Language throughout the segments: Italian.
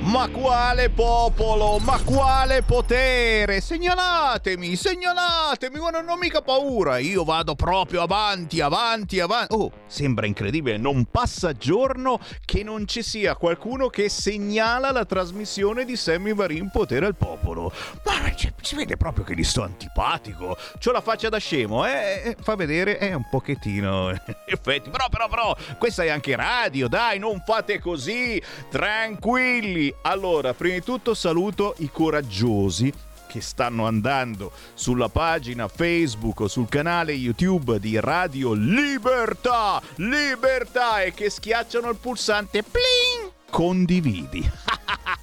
Ma quale popolo? Ma quale potere? Segnalatemi, segnalatemi, ma non ho mica paura. Io vado proprio avanti, avanti, avanti. Oh, sembra incredibile, non passa giorno che non ci sia qualcuno che segnala la trasmissione di Sammy Varin Potere al Popolo. Ma si vede proprio che gli sto antipatico. C'ho la faccia da scemo, eh? eh fa vedere, è eh, un pochettino. Effetti, però, però, però, questa è anche radio, dai, non fate così. Tranquilli allora, prima di tutto saluto i coraggiosi che stanno andando sulla pagina Facebook o sul canale YouTube di Radio Libertà, Libertà e che schiacciano il pulsante pling condividi.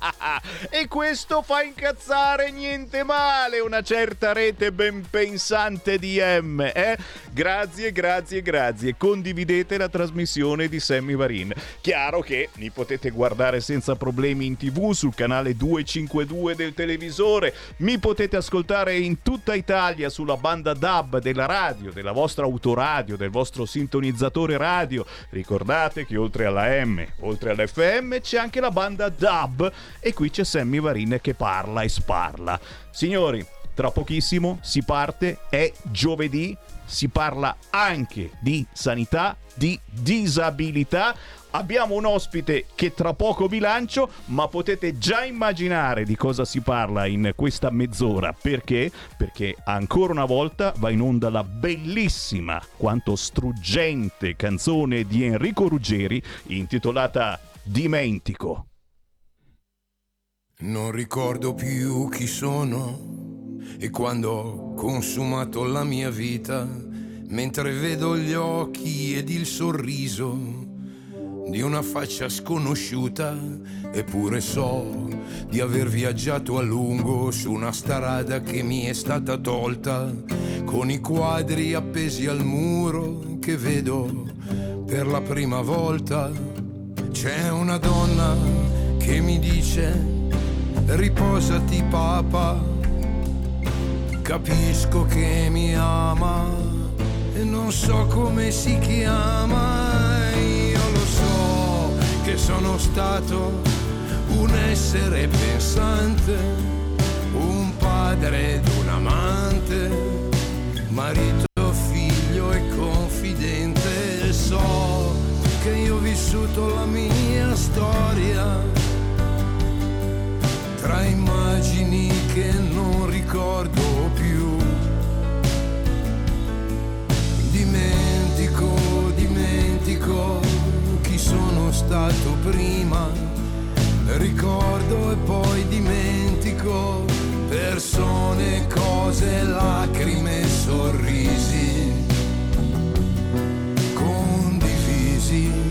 e questo fa incazzare niente male una certa rete ben pensante di M, eh? Grazie, grazie, grazie. Condividete la trasmissione di Sammy Varin. Chiaro che mi potete guardare senza problemi in tv sul canale 252 del televisore, mi potete ascoltare in tutta Italia sulla banda DAB della radio, della vostra autoradio, del vostro sintonizzatore radio. Ricordate che oltre alla M, oltre all'FM c'è anche la banda DAB e qui c'è Sammy Varin che parla e sparla. Signori, tra pochissimo si parte, è giovedì, si parla anche di sanità, di disabilità. Abbiamo un ospite che tra poco vi lancio, ma potete già immaginare di cosa si parla in questa mezz'ora. Perché? Perché ancora una volta va in onda la bellissima quanto struggente canzone di Enrico Ruggeri intitolata Dimentico. Non ricordo più chi sono e quando ho consumato la mia vita, mentre vedo gli occhi ed il sorriso di una faccia sconosciuta, eppure so di aver viaggiato a lungo su una strada che mi è stata tolta, con i quadri appesi al muro che vedo per la prima volta. C'è una donna che mi dice riposati papa, capisco che mi ama e non so come si chiama, io lo so che sono stato un essere pensante, un padre ed un amante, marito, vissuto la mia storia tra immagini che non ricordo più. Dimentico, dimentico chi sono stato prima, ricordo e poi dimentico persone, cose, lacrime, sorrisi condivisi.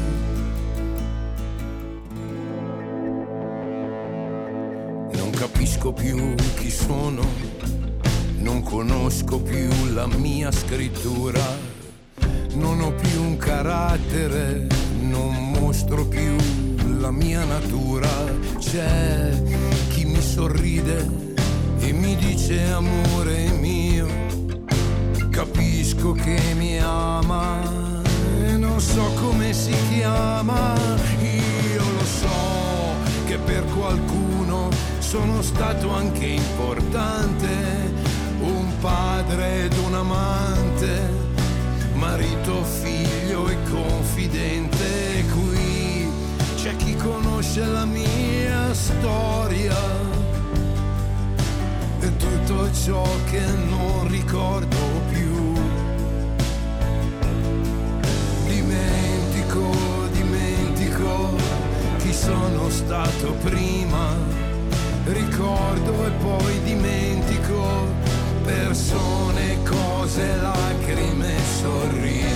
Capisco più chi sono, non conosco più la mia scrittura, non ho più un carattere, non mostro più la mia natura, c'è chi mi sorride e mi dice amore mio, capisco che mi ama e non so come si chiama, io lo so che per qualcuno sono stato anche importante, un padre ed un amante, marito, figlio e confidente. Qui c'è chi conosce la mia storia e tutto ciò che non ricordo più. Dimentico, dimentico chi sono stato prima ricordo e poi dimentico persone, cose, lacrime, sorrisi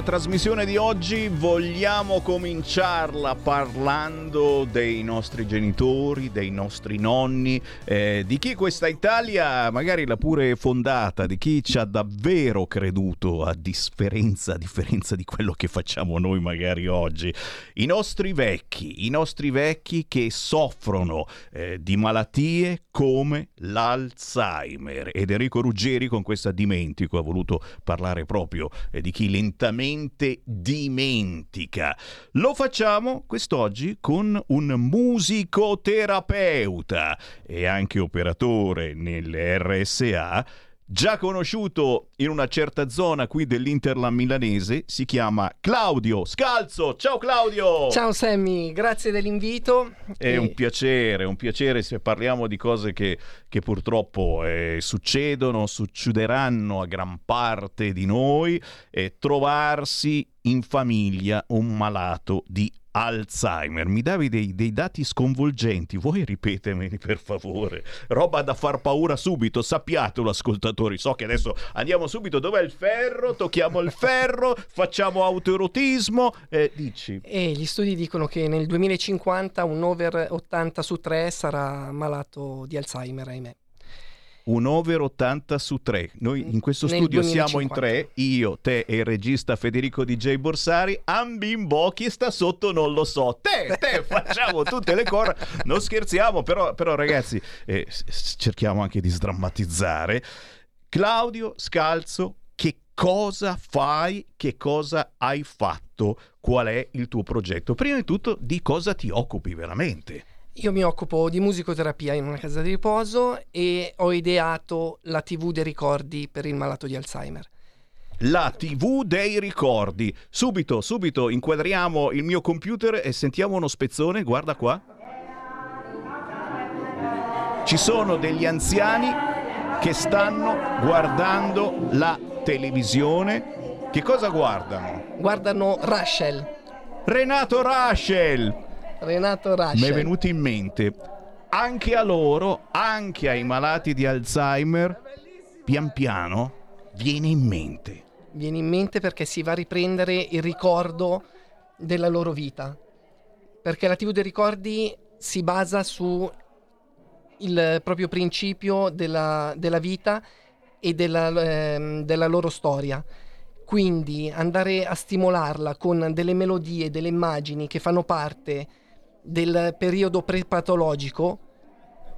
la trasmissione di oggi vogliamo cominciarla parlando dei nostri genitori, dei nostri nonni, eh, di chi questa Italia magari l'ha pure fondata, di chi ci ha davvero creduto a differenza, a differenza di quello che facciamo noi magari oggi. I nostri vecchi, i nostri vecchi che soffrono eh, di malattie come l'Alzheimer. Ed Enrico Ruggeri con questa dimentico ha voluto parlare proprio eh, di chi lentamente dimentica. Lo facciamo quest'oggi con un musicoterapeuta e anche operatore nelle RSA già conosciuto in una certa zona qui dell'Interland milanese, si chiama Claudio Scalzo. Ciao Claudio! Ciao Sammy, grazie dell'invito. È e... un piacere, un piacere se parliamo di cose che, che purtroppo eh, succedono, succederanno a gran parte di noi, eh, trovarsi in famiglia un malato di Alzheimer. Mi davi dei, dei, dati sconvolgenti, vuoi ripetermeli per favore? Roba da far paura subito, sappiatelo ascoltatori, so che adesso andiamo subito, dov'è il ferro? Tocchiamo il ferro, facciamo autoerotismo, eh, dici. E gli studi dicono che nel 2050 un over 80 su 3 sarà malato di Alzheimer, ahimè un over 80 su 3. Noi in questo studio 2050. siamo in tre, io, te e il regista Federico DJ Borsari, ambimbo, chi sta sotto non lo so. Te, te, facciamo tutte le cose, non scherziamo, però, però ragazzi, eh, cerchiamo anche di sdrammatizzare. Claudio Scalzo, che cosa fai, che cosa hai fatto, qual è il tuo progetto? Prima di tutto, di cosa ti occupi veramente? Io mi occupo di musicoterapia in una casa di riposo e ho ideato la TV dei ricordi per il malato di Alzheimer. La TV dei ricordi. Subito, subito inquadriamo il mio computer e sentiamo uno spezzone, guarda qua. Ci sono degli anziani che stanno guardando la televisione. Che cosa guardano? Guardano Rachel. Renato Rachel! Renato Rascia. Mi è venuto in mente, anche a loro, anche ai malati di Alzheimer, pian piano viene in mente. Viene in mente perché si va a riprendere il ricordo della loro vita. Perché la TV dei ricordi si basa su il proprio principio della, della vita e della, eh, della loro storia. Quindi andare a stimolarla con delle melodie, delle immagini che fanno parte del periodo prepatologico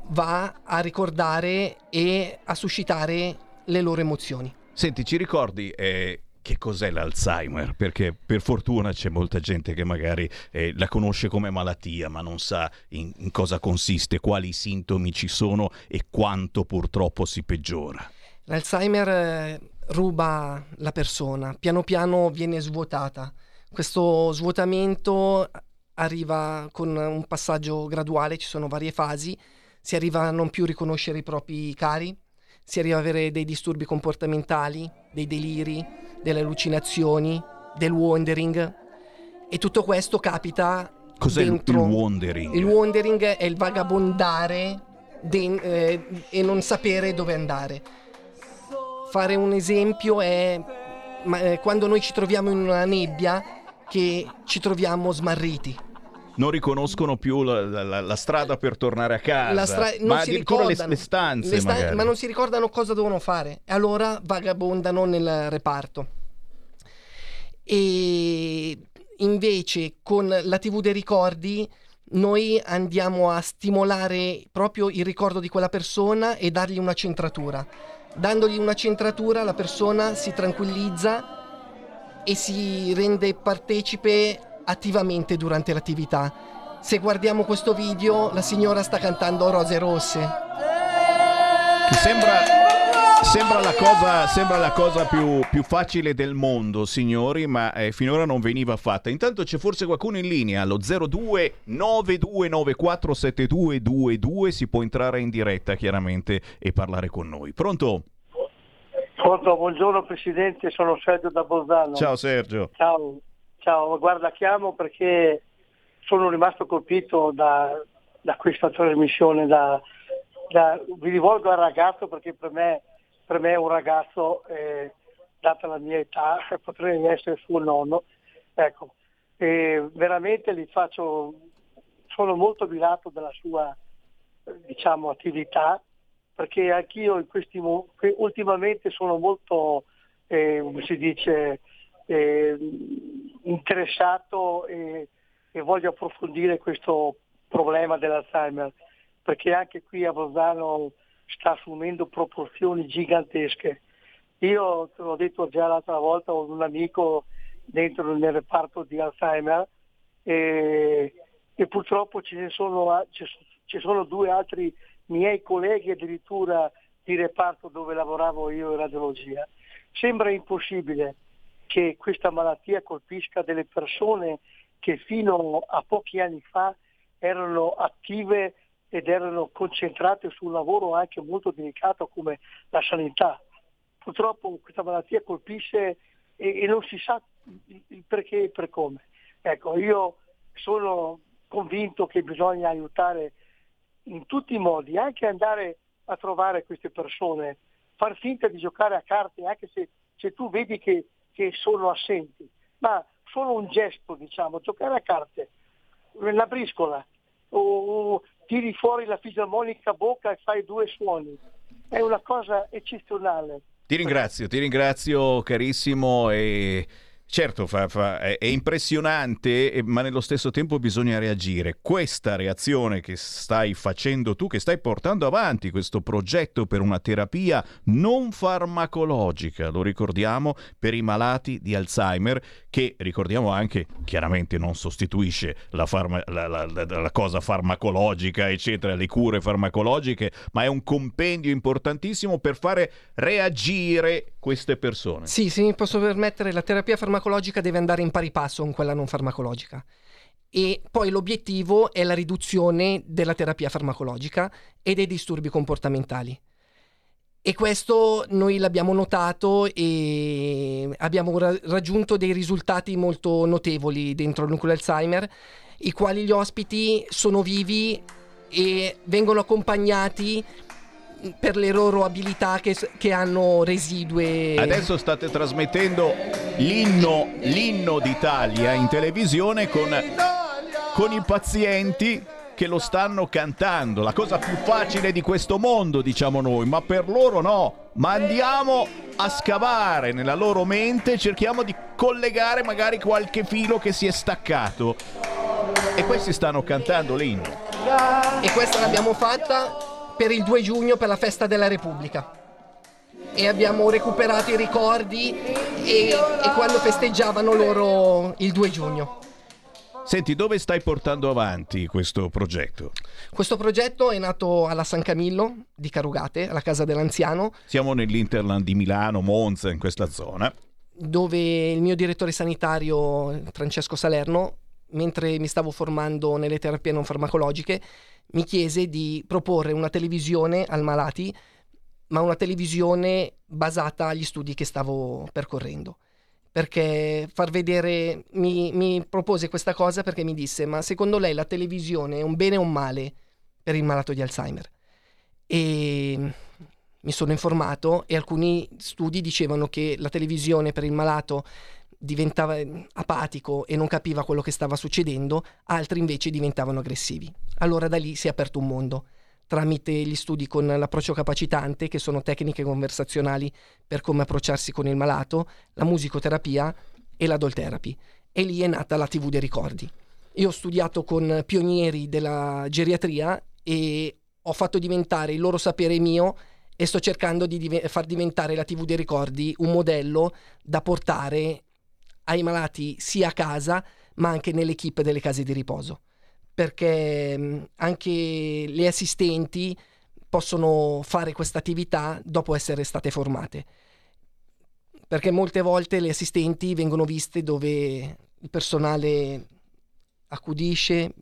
va a ricordare e a suscitare le loro emozioni. Senti, ci ricordi eh, che cos'è l'Alzheimer? Perché per fortuna c'è molta gente che magari eh, la conosce come malattia, ma non sa in, in cosa consiste, quali sintomi ci sono e quanto purtroppo si peggiora. L'Alzheimer eh, ruba la persona, piano piano viene svuotata. Questo svuotamento arriva con un passaggio graduale, ci sono varie fasi, si arriva a non più riconoscere i propri cari, si arriva ad avere dei disturbi comportamentali, dei deliri, delle allucinazioni, del wandering e tutto questo capita Cos'è dentro... il wandering? Il wandering è il vagabondare de- eh, e non sapere dove andare. Fare un esempio è ma, eh, quando noi ci troviamo in una nebbia che ci troviamo smarriti. Non riconoscono più la, la, la strada per tornare a casa, stra- ma addirittura le, le, stanze. Le sta- ma non si ricordano cosa devono fare e allora vagabondano nel reparto. E invece con la TV dei ricordi noi andiamo a stimolare proprio il ricordo di quella persona e dargli una centratura. Dandogli una centratura la persona si tranquillizza e si rende partecipe attivamente durante l'attività. Se guardiamo questo video, la signora sta cantando Rose Rosse. Che sembra, sembra la cosa, sembra la cosa più, più, facile del mondo, signori, ma eh, finora non veniva fatta. Intanto c'è forse qualcuno in linea allo 0292947222. Si può entrare in diretta chiaramente e parlare con noi. Pronto? Pronto, buongiorno Presidente, sono Sergio da Bolzano. Ciao Sergio. Ciao, ciao, guarda chiamo perché sono rimasto colpito da, da questa trasmissione, da, da, vi rivolgo al ragazzo perché per me, per me è un ragazzo, eh, data la mia età, potrei essere suo nonno. Ecco, e veramente li faccio, sono molto grato della sua diciamo, attività perché anch'io in questi, ultimamente sono molto, eh, come si dice, eh, interessato e, e, voglio approfondire questo problema dell'Alzheimer perché anche qui a Bolzano sta assumendo proporzioni gigantesche. Io, te l'ho detto già l'altra volta, ho un amico dentro nel reparto di Alzheimer e, e purtroppo ci sono, ci sono due altri miei colleghi addirittura di reparto dove lavoravo io in radiologia. Sembra impossibile che questa malattia colpisca delle persone che fino a pochi anni fa erano attive ed erano concentrate su un lavoro anche molto delicato come la sanità. Purtroppo questa malattia colpisce e, e non si sa il perché e per come. Ecco, io sono convinto che bisogna aiutare in tutti i modi, anche andare a trovare queste persone, far finta di giocare a carte anche se, se tu vedi che, che, sono assenti, ma solo un gesto, diciamo, giocare a carte, la briscola, o, o tiri fuori la fisarmonica a bocca e fai due suoni, è una cosa eccezionale. Ti ringrazio, ti ringrazio carissimo e Certo, fa, fa, è, è, impressionante, ma nello stesso tempo bisogna reagire. Questa reazione che stai facendo tu, che stai portando avanti questo progetto per una terapia non farmacologica, lo ricordiamo, per i malati di Alzheimer, che ricordiamo anche, chiaramente non sostituisce la, farma, la, la, la cosa farmacologica, eccetera, le cure farmacologiche, ma è un compendio importantissimo per fare reagire queste persone. Sì, se mi posso permettere, la terapia farmacologica farmacologica deve andare in pari passo con quella non farmacologica. E poi l'obiettivo è la riduzione della terapia farmacologica e dei disturbi comportamentali. E questo noi l'abbiamo notato e abbiamo ra- raggiunto dei risultati molto notevoli dentro il nucleo Alzheimer, i quali gli ospiti sono vivi e vengono accompagnati per le loro abilità che, che hanno residue. Adesso state trasmettendo l'inno, l'inno d'Italia in televisione con, con i pazienti che lo stanno cantando, la cosa più facile di questo mondo, diciamo noi, ma per loro no. Ma andiamo a scavare nella loro mente, cerchiamo di collegare magari qualche filo che si è staccato. E questi stanno cantando l'inno. E questa l'abbiamo fatta per il 2 giugno per la festa della Repubblica e abbiamo recuperato i ricordi e, e, quando festeggiavano loro il 2 giugno. Senti, dove stai portando avanti questo progetto? Questo progetto è nato alla San Camillo di Carugate, alla casa dell'anziano. Siamo nell'Interland di Milano, Monza, in questa zona. Dove il mio direttore sanitario, Francesco Salerno, mentre mi stavo formando nelle terapie non farmacologiche, mi chiese di proporre una televisione al malati, ma una televisione basata agli studi che stavo percorrendo. Perché far vedere, mi, mi propose questa cosa perché mi disse, ma secondo lei la televisione è un bene o un male per il malato di Alzheimer? E mi sono informato e alcuni studi dicevano che la televisione per il malato diventava apatico e non capiva quello che stava succedendo, altri invece diventavano aggressivi. Allora da lì si è aperto un mondo tramite gli studi con l'approccio capacitante, che sono tecniche conversazionali per come approcciarsi con il malato, la musicoterapia e la doll therapy. E lì è nata la TV dei ricordi. Io ho studiato con pionieri della geriatria e ho fatto diventare il loro sapere mio e sto cercando di div- far diventare la TV dei ricordi un modello da portare ai malati sia a casa ma anche nell'equipe delle case di riposo perché anche le assistenti possono fare questa attività dopo essere state formate perché molte volte le assistenti vengono viste dove il personale accudisce,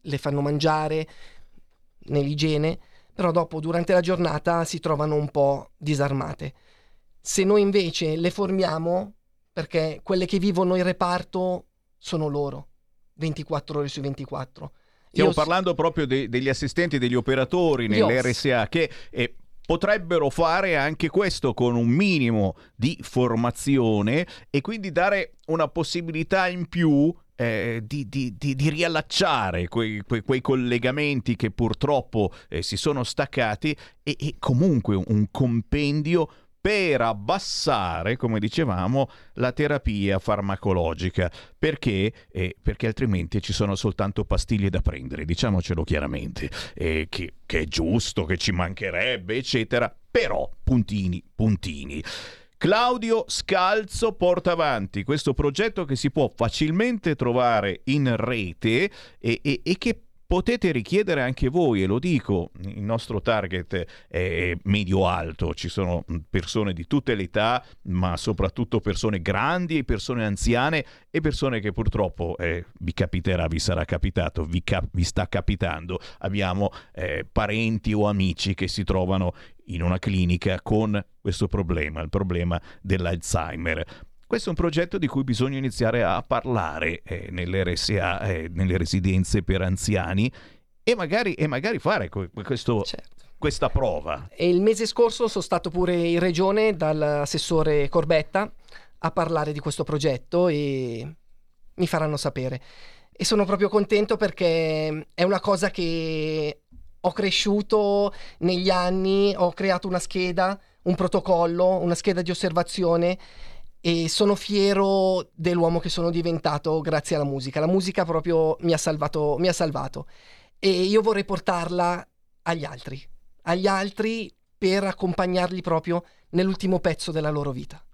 le fanno mangiare nell'igiene, però dopo durante la giornata si trovano un po' disarmate. Se noi invece le formiamo perché quelle che vivono il reparto sono loro, 24 ore su 24. Stiamo Io parlando proprio de- degli assistenti, degli operatori nell'RSA che... Eh, potrebbero fare anche questo con un minimo di formazione e quindi dare una possibilità in più eh, di, di, di, di, riallacciare quei, quei, quei, collegamenti che purtroppo eh, si sono staccati e, e comunque un compendio per abbassare, come dicevamo, la terapia farmacologica. Perché? Eh, perché altrimenti ci sono soltanto pastiglie da prendere, diciamocelo chiaramente, eh, che, che è giusto, che ci mancherebbe, eccetera. Però, puntini, puntini. Claudio Scalzo porta avanti questo progetto che si può facilmente trovare in rete e, e, e che potete richiedere anche voi, e lo dico, il nostro target è medio-alto, ci sono persone di tutte le età, ma soprattutto persone grandi persone anziane e persone che purtroppo eh, vi capiterà, vi sarà capitato, vi, cap- vi sta capitando. Abbiamo eh, parenti o amici che si trovano in una clinica con questo problema, il problema dell'Alzheimer. Questo è un progetto di cui bisogna iniziare a parlare eh, nelle RSA, eh, nelle residenze per anziani e magari, e magari fare questo, certo. questa prova. E il mese scorso sono stato pure in regione dall'assessore Corbetta a parlare di questo progetto e mi faranno sapere. E sono proprio contento perché è una cosa che ho cresciuto negli anni, ho creato una scheda, un protocollo, una scheda di osservazione e sono fiero dell'uomo che sono diventato grazie alla musica. La musica proprio mi ha salvato, mi ha salvato. e io vorrei portarla agli altri, agli altri per accompagnarli proprio nell'ultimo pezzo della loro vita.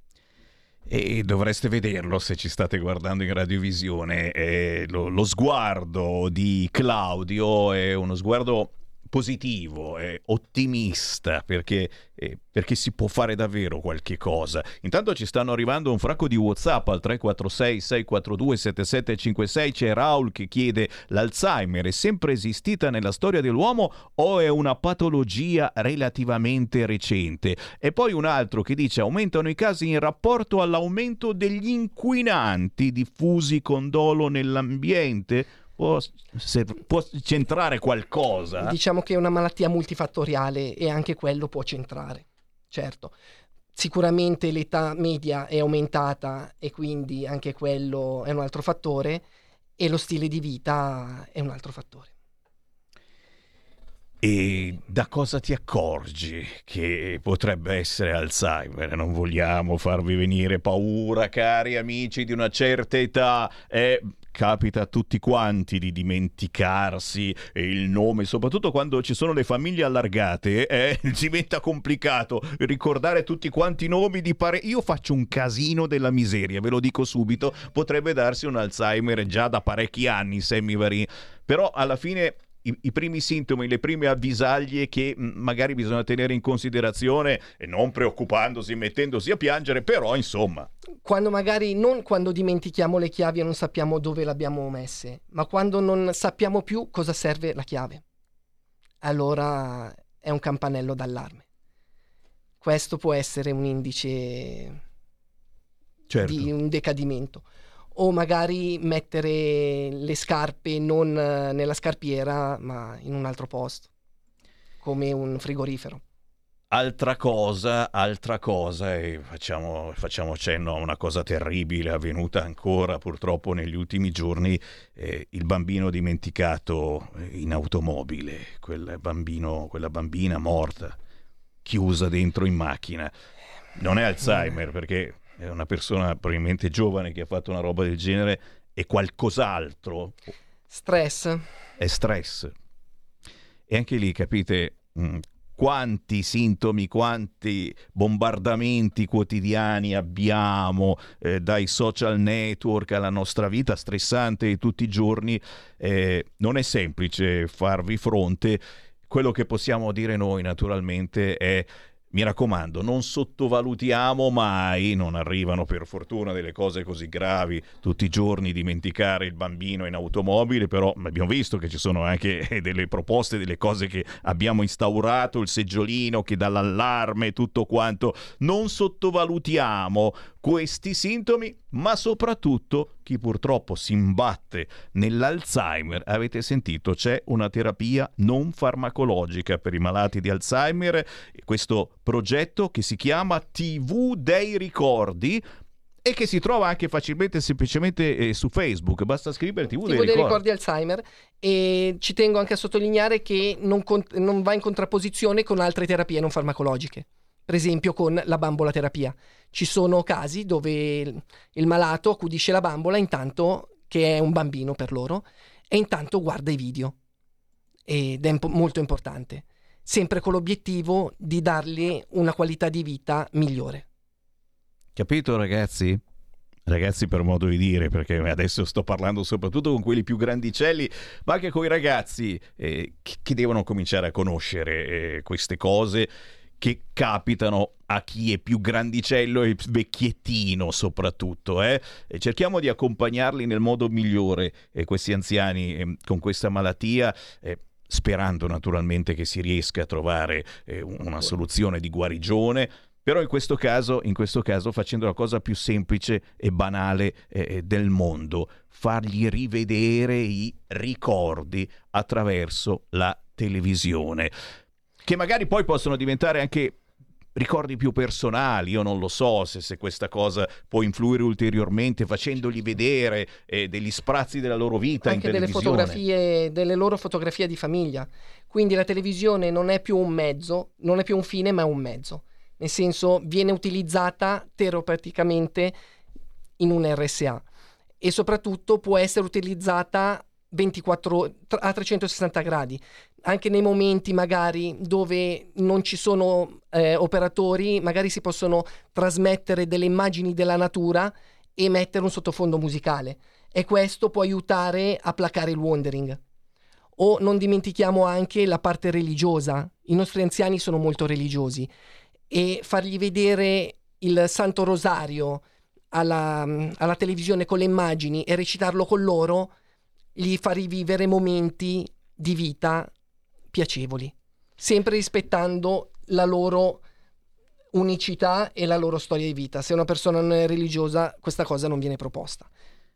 E dovreste vederlo se ci state guardando in radiovisione. Eh, lo, lo sguardo di Claudio è uno sguardo positivo, eh, ottimista, perché, eh, perché, si può fare davvero qualche cosa. Intanto ci stanno arrivando un fracco di WhatsApp al 346 642 7756. C'è Raul che chiede: l'Alzheimer è sempre esistita nella storia dell'uomo o è una patologia relativamente recente? E poi un altro che dice: aumentano i casi in rapporto all'aumento degli inquinanti diffusi con dolo nell'ambiente? Può, se, può centrare qualcosa. Diciamo che è una malattia multifattoriale e anche quello può centrare, certo. Sicuramente l'età media è aumentata e quindi anche quello è un altro fattore e lo stile di vita è un altro fattore. E da cosa ti accorgi che potrebbe essere Alzheimer? Non vogliamo farvi venire paura, cari amici di una certa età. Eh, capita a tutti quanti di dimenticarsi il nome, soprattutto quando ci sono le famiglie allargate, eh, diventa complicato ricordare tutti quanti i nomi di pare. Io faccio un casino della miseria, ve lo dico subito, potrebbe darsi un Alzheimer già da parecchi anni, Sammy Varin. Però alla fine i, i, primi sintomi, le prime avvisaglie che mh, magari bisogna tenere in considerazione e non preoccupandosi, mettendosi a piangere, però insomma. Quando magari non quando dimentichiamo le chiavi e non sappiamo dove le abbiamo messe, ma quando non sappiamo più cosa serve la chiave. Allora è un campanello d'allarme. Questo può essere un indice certo. di un decadimento o magari mettere le scarpe non eh, nella scarpiera ma in un altro posto, come un frigorifero. Altra cosa, altra cosa, e facciamo, facciamo, cenno a una cosa terribile avvenuta ancora purtroppo negli ultimi giorni, eh, il bambino dimenticato in automobile, quel bambino, quella bambina morta, chiusa dentro in macchina. Non è Alzheimer perché una persona probabilmente giovane che ha fatto una roba del genere è qualcos'altro. Stress. È stress. E anche lì capite mh, mm, quanti sintomi, quanti bombardamenti quotidiani abbiamo eh, dai social network alla nostra vita stressante di tutti i giorni. Eh, non è semplice farvi fronte. Quello che possiamo dire noi naturalmente è mi raccomando, non sottovalutiamo mai, non arrivano per fortuna delle cose così gravi tutti i giorni dimenticare il bambino in automobile, però abbiamo visto che ci sono anche delle proposte, delle cose che abbiamo instaurato, il seggiolino che dà l'allarme tutto quanto. Non sottovalutiamo questi sintomi, ma soprattutto chi purtroppo si imbatte nell'Alzheimer. Avete sentito, c'è una terapia non farmacologica per i malati di Alzheimer, questo progetto che si chiama TV dei ricordi e che si trova anche facilmente e semplicemente eh, su Facebook. Basta scrivere TV, TV dei, ricordi. ricordi Alzheimer. E ci tengo anche a sottolineare che non, con- non va in contrapposizione con altre terapie non farmacologiche per esempio con la bambola terapia. Ci sono casi dove il malato accudisce la bambola intanto che è un bambino per loro e intanto guarda i video ed è molto importante, sempre con l'obiettivo di dargli una qualità di vita migliore. Capito ragazzi? Ragazzi per modo di dire, perché adesso sto parlando soprattutto con quelli più grandicelli, ma anche con i ragazzi eh, che devono cominciare a conoscere eh, queste cose che capitano a chi è più grandicello e vecchiettino soprattutto. Eh? cerchiamo di accompagnarli nel modo migliore, eh, questi anziani eh, con questa malattia eh, sperando naturalmente che si riesca a trovare eh, una soluzione di guarigione. Però in questo, caso, in questo caso, facendo la cosa più semplice e banale eh, del mondo, fargli rivedere i ricordi attraverso la televisione che magari poi possono diventare anche ricordi più personali, io non lo so se, se, questa cosa può influire ulteriormente facendogli vedere eh, degli sprazzi della loro vita anche delle fotografie delle loro fotografie di famiglia. Quindi la televisione non è più un mezzo non è più un fine ma è un mezzo. Nel senso viene utilizzata terapeuticamente in un RSA e soprattutto può essere utilizzata 24 a 360 gradi anche nei momenti magari dove non ci sono eh, operatori, magari si possono trasmettere delle immagini della natura e mettere un sottofondo musicale e questo può aiutare a placare il wandering. O non dimentichiamo anche la parte religiosa. I nostri anziani sono molto religiosi e fargli vedere il Santo Rosario alla, alla televisione con le immagini e recitarlo con loro gli fa rivivere momenti di vita piacevoli, sempre rispettando la loro unicità e la loro storia di vita. Se una persona non è religiosa, questa cosa non viene proposta.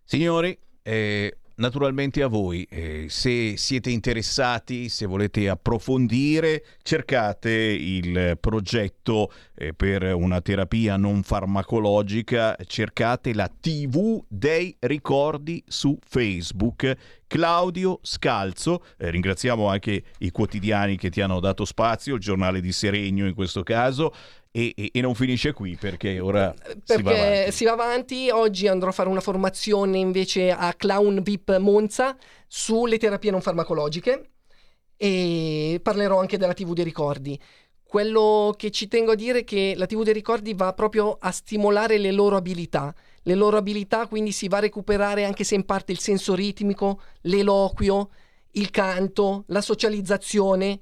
Signori, eh, naturalmente a voi. Eh, se siete interessati, se volete approfondire, cercate il progetto eh, per una terapia non farmacologica, cercate la TV dei ricordi su Facebook. Claudio Scalzo, eh, ringraziamo anche i quotidiani che ti hanno dato spazio, il giornale di Seregno in questo caso, e, e, e, non finisce qui perché ora perché si va, avanti. si va avanti. Oggi andrò a fare una formazione invece a Clown VIP Monza sulle terapie non farmacologiche e parlerò anche della TV dei ricordi. Quello che ci tengo a dire è che la TV dei ricordi va proprio a stimolare le loro abilità. Le loro abilità quindi si va a recuperare anche se in parte il senso ritmico, l'eloquio, il canto, la socializzazione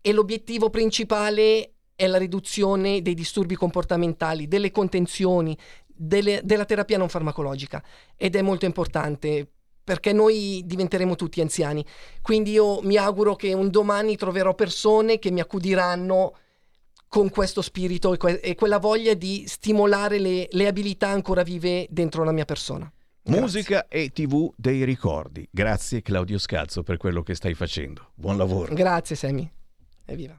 e l'obiettivo principale è la riduzione dei disturbi comportamentali, delle contenzioni, delle, della terapia non farmacologica ed è molto importante perché noi diventeremo tutti anziani. Quindi io mi auguro che un domani troverò persone che mi accudiranno con questo spirito e, que- e quella voglia di stimolare le, le, abilità ancora vive dentro la mia persona. Grazie. Musica e TV dei ricordi. Grazie Claudio Scalzo per quello che stai facendo. Buon lavoro. Grazie Sammy. Evviva.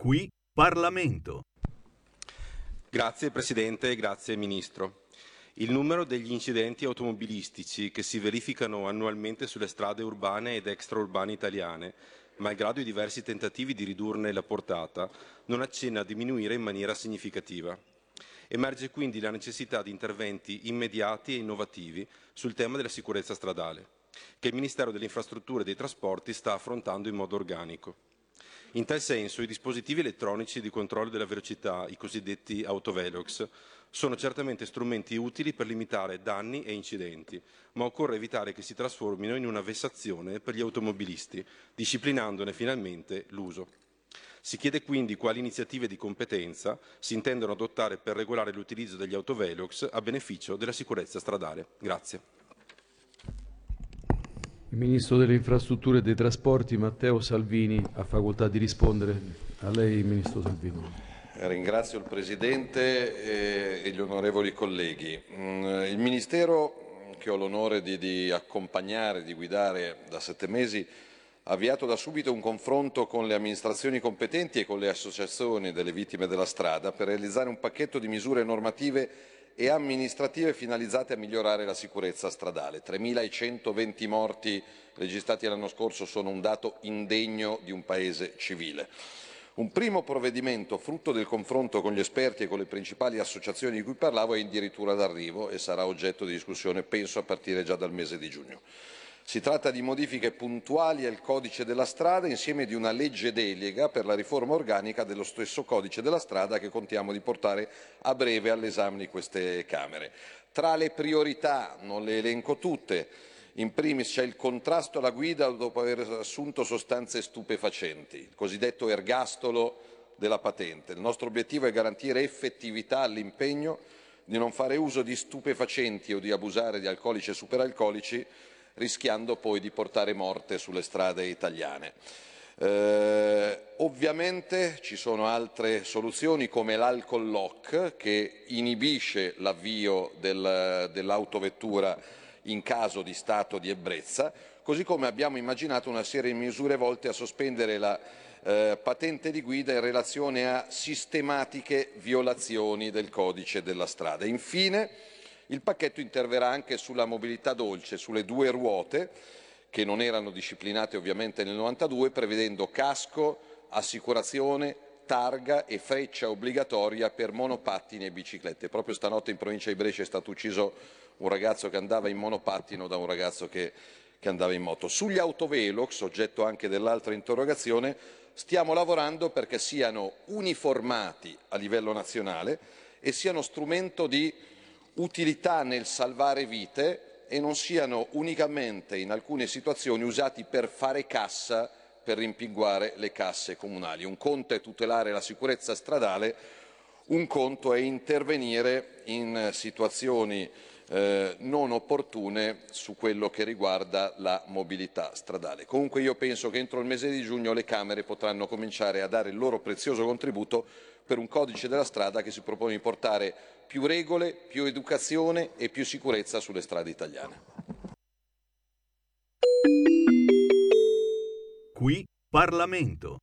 Qui Parlamento. Grazie Presidente, grazie Ministro. Il numero degli incidenti automobilistici che si verificano annualmente sulle strade urbane ed extraurbane italiane, malgrado i diversi tentativi di ridurne la portata, non accenna a diminuire in maniera significativa. Emerge quindi la necessità di interventi immediati e innovativi sul tema della sicurezza stradale, che il Ministero delle Infrastrutture e dei Trasporti sta affrontando in modo organico. In tal senso i dispositivi elettronici di controllo della velocità, i cosiddetti autovelox, sono certamente strumenti utili per limitare danni e incidenti, ma occorre evitare che si trasformino in una vessazione per gli automobilisti, disciplinandone finalmente l'uso. Si chiede quindi quali iniziative di competenza si intendono adottare per regolare l'utilizzo degli autovelox a beneficio della sicurezza stradale. Grazie. Il Ministro delle Infrastrutture e dei Trasporti Matteo Salvini ha facoltà di rispondere. A lei, Ministro Salvini. Ringrazio il Presidente e gli onorevoli colleghi. Mm, il Ministero che ho l'onore di, di accompagnare, di guidare da sette mesi, ha avviato da subito un confronto con le amministrazioni competenti e con le associazioni delle vittime della strada per realizzare un pacchetto di misure normative e amministrative finalizzate a migliorare la sicurezza stradale. 3.120 morti registrati l'anno scorso sono un dato indegno di un Paese civile. Un primo provvedimento, frutto del confronto con gli esperti e con le principali associazioni di cui parlavo, è addirittura d'arrivo e sarà oggetto di discussione, penso, a partire già dal mese di giugno. Si tratta di modifiche puntuali al codice della strada insieme di una legge delega per la riforma organica dello stesso codice della strada che contiamo di portare a breve all'esame di queste Camere. Tra le priorità, non le elenco tutte, in primis c'è il contrasto alla guida dopo aver assunto sostanze stupefacenti, il cosiddetto ergastolo della patente. Il nostro obiettivo è garantire effettività all'impegno di non fare uso di stupefacenti o di abusare di alcolici e superalcolici rischiando poi di portare morte sulle strade italiane. Eh, ovviamente ci sono altre soluzioni come l'alcol lock che inibisce l'avvio del, dell'autovettura in caso di stato di ebbrezza, così come abbiamo immaginato una serie di misure volte a sospendere la eh, patente di guida in relazione a sistematiche violazioni del codice della strada. Infine, il pacchetto interverrà anche sulla mobilità dolce, sulle due ruote, che non erano disciplinate ovviamente nel 92, prevedendo casco, assicurazione, targa e freccia obbligatoria per monopattini e biciclette. Proprio stanotte in provincia di Brescia è stato ucciso un ragazzo che andava in monopattino da un ragazzo che, che andava in moto. Sugli autovelox, oggetto anche dell'altra interrogazione, stiamo lavorando perché siano uniformati a livello nazionale e siano strumento di utilità nel salvare vite e non siano unicamente in alcune situazioni usati per fare cassa per rimpinguare le casse comunali. Un conto è tutelare la sicurezza stradale, un conto è intervenire in situazioni eh, non opportune su quello che riguarda la mobilità stradale. Comunque io penso che entro il mese di giugno le Camere potranno cominciare a dare il loro prezioso contributo per un codice della strada che si propone di portare più regole, più educazione e più sicurezza sulle strade italiane. Qui Parlamento.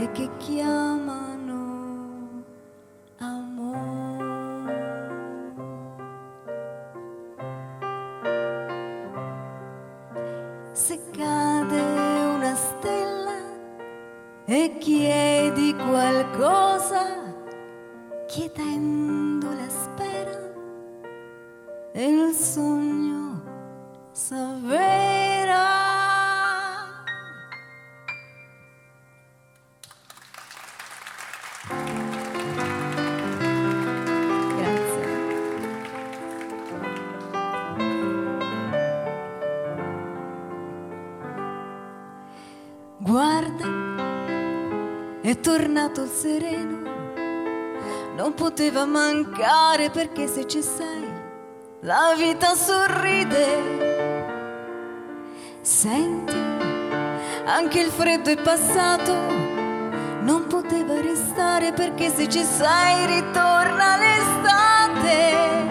E che chiamano tornato il sereno, non poteva mancare perché se ci sei, la vita sorride. Senti, anche il freddo è passato, non poteva restare perché se ci sei ritorna l'estate.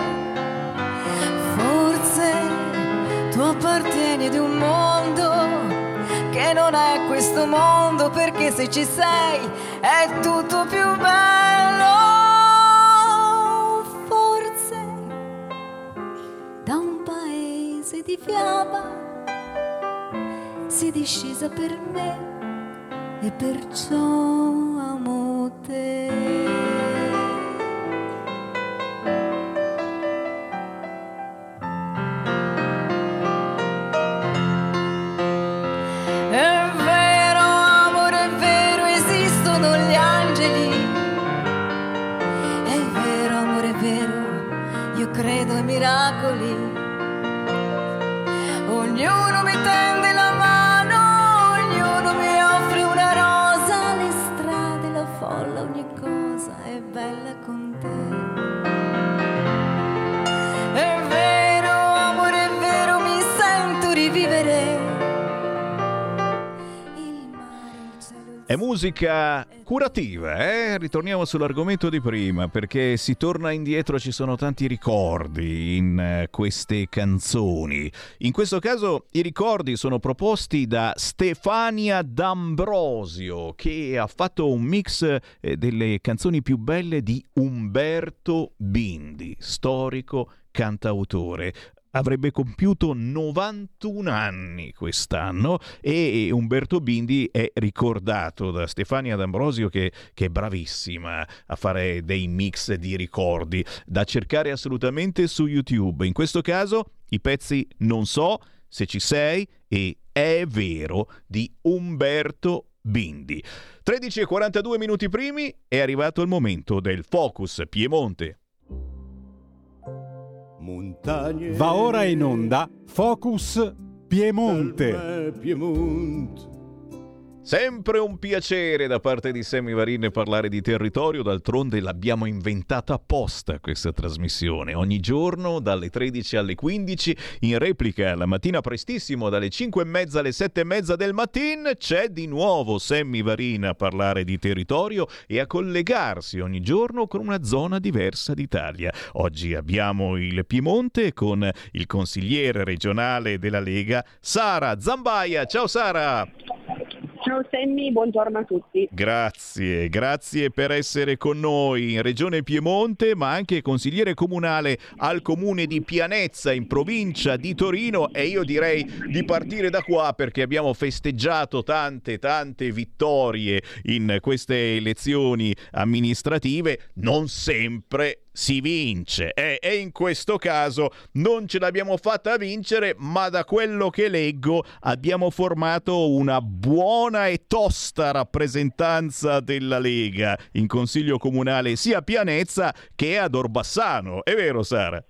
Forse tu appartieni ad un mondo non è questo mondo perché se ci sei è tutto più bello. Forse da un paese di fiaba sei discesa per me e perciò musica curativa, eh? Ritorniamo sull'argomento di prima perché si torna indietro, ci sono tanti ricordi in eh, queste canzoni. In questo caso i ricordi sono proposti da Stefania D'Ambrosio che ha fatto un mix eh, delle canzoni più belle di Umberto Bindi, storico cantautore avrebbe compiuto 91 anni quest'anno e Umberto Bindi è ricordato da Stefania D'Ambrosio che, che è bravissima a fare dei mix di ricordi da cercare assolutamente su YouTube. In questo caso i pezzi Non so se ci sei e È vero di Umberto Bindi. 13 e 42 minuti primi è arrivato il momento del Focus Piemonte. Va ora in onda Focus Piemonte. Sempre un piacere da parte di Sammy Varin parlare di territorio, d'altronde l'abbiamo inventata apposta questa trasmissione. Ogni giorno dalle 13 alle 15, in replica la mattina prestissimo dalle 5 e mezza alle 7 e mezza del mattino, c'è di nuovo Sammy Varin a parlare di territorio e a collegarsi ogni giorno con una zona diversa d'Italia. Oggi abbiamo il Piemonte con il consigliere regionale della Lega, Sara Zambaia. Ciao Sara! Ciao Sammy, buongiorno a tutti. Grazie, grazie per essere con noi in Regione Piemonte, ma anche consigliere comunale al comune di Pianezza in provincia di Torino e io direi di partire da qua perché abbiamo festeggiato tante tante vittorie in queste elezioni amministrative, non sempre si vince. E, e, in questo caso non ce l'abbiamo fatta vincere ma da quello che leggo abbiamo formato una buona e tosta rappresentanza della Lega in consiglio comunale sia a Pianezza che ad Orbassano. È vero Sara?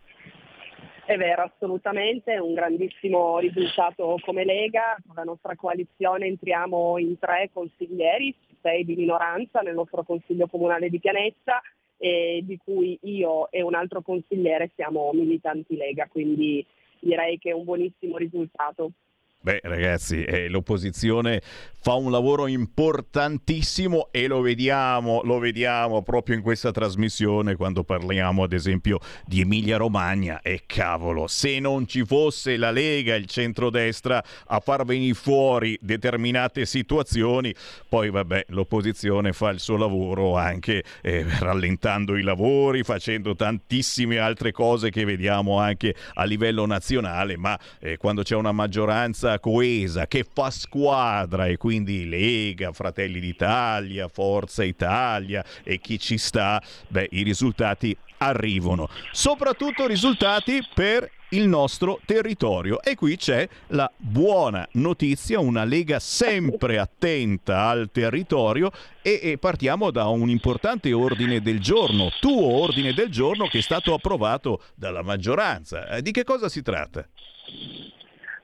È vero, assolutamente, un grandissimo risultato come Lega, con la nostra coalizione entriamo in tre consiglieri, sei di minoranza nel nostro consiglio comunale di Pianezza, e di cui io e un altro consigliere siamo militanti Lega, quindi direi che è un buonissimo risultato. Beh ragazzi, eh, l'opposizione fa un lavoro importantissimo e lo vediamo, lo vediamo proprio in questa trasmissione quando parliamo ad esempio di Emilia Romagna e cavolo, se non ci fosse la Lega, il centrodestra a far venire fuori determinate situazioni, poi vabbè l'opposizione fa il suo lavoro anche eh, rallentando i lavori, facendo tantissime altre cose che vediamo anche a livello nazionale, ma eh, quando c'è una maggioranza coesa che fa squadra e quindi quindi Lega, Fratelli d'Italia, Forza Italia e chi ci sta, beh, i risultati arrivano. Soprattutto risultati per il nostro territorio. E qui c'è la buona notizia, una Lega sempre attenta al territorio e, e, partiamo da un importante ordine del giorno, tuo ordine del giorno che è stato approvato dalla maggioranza. Eh, di che cosa si tratta?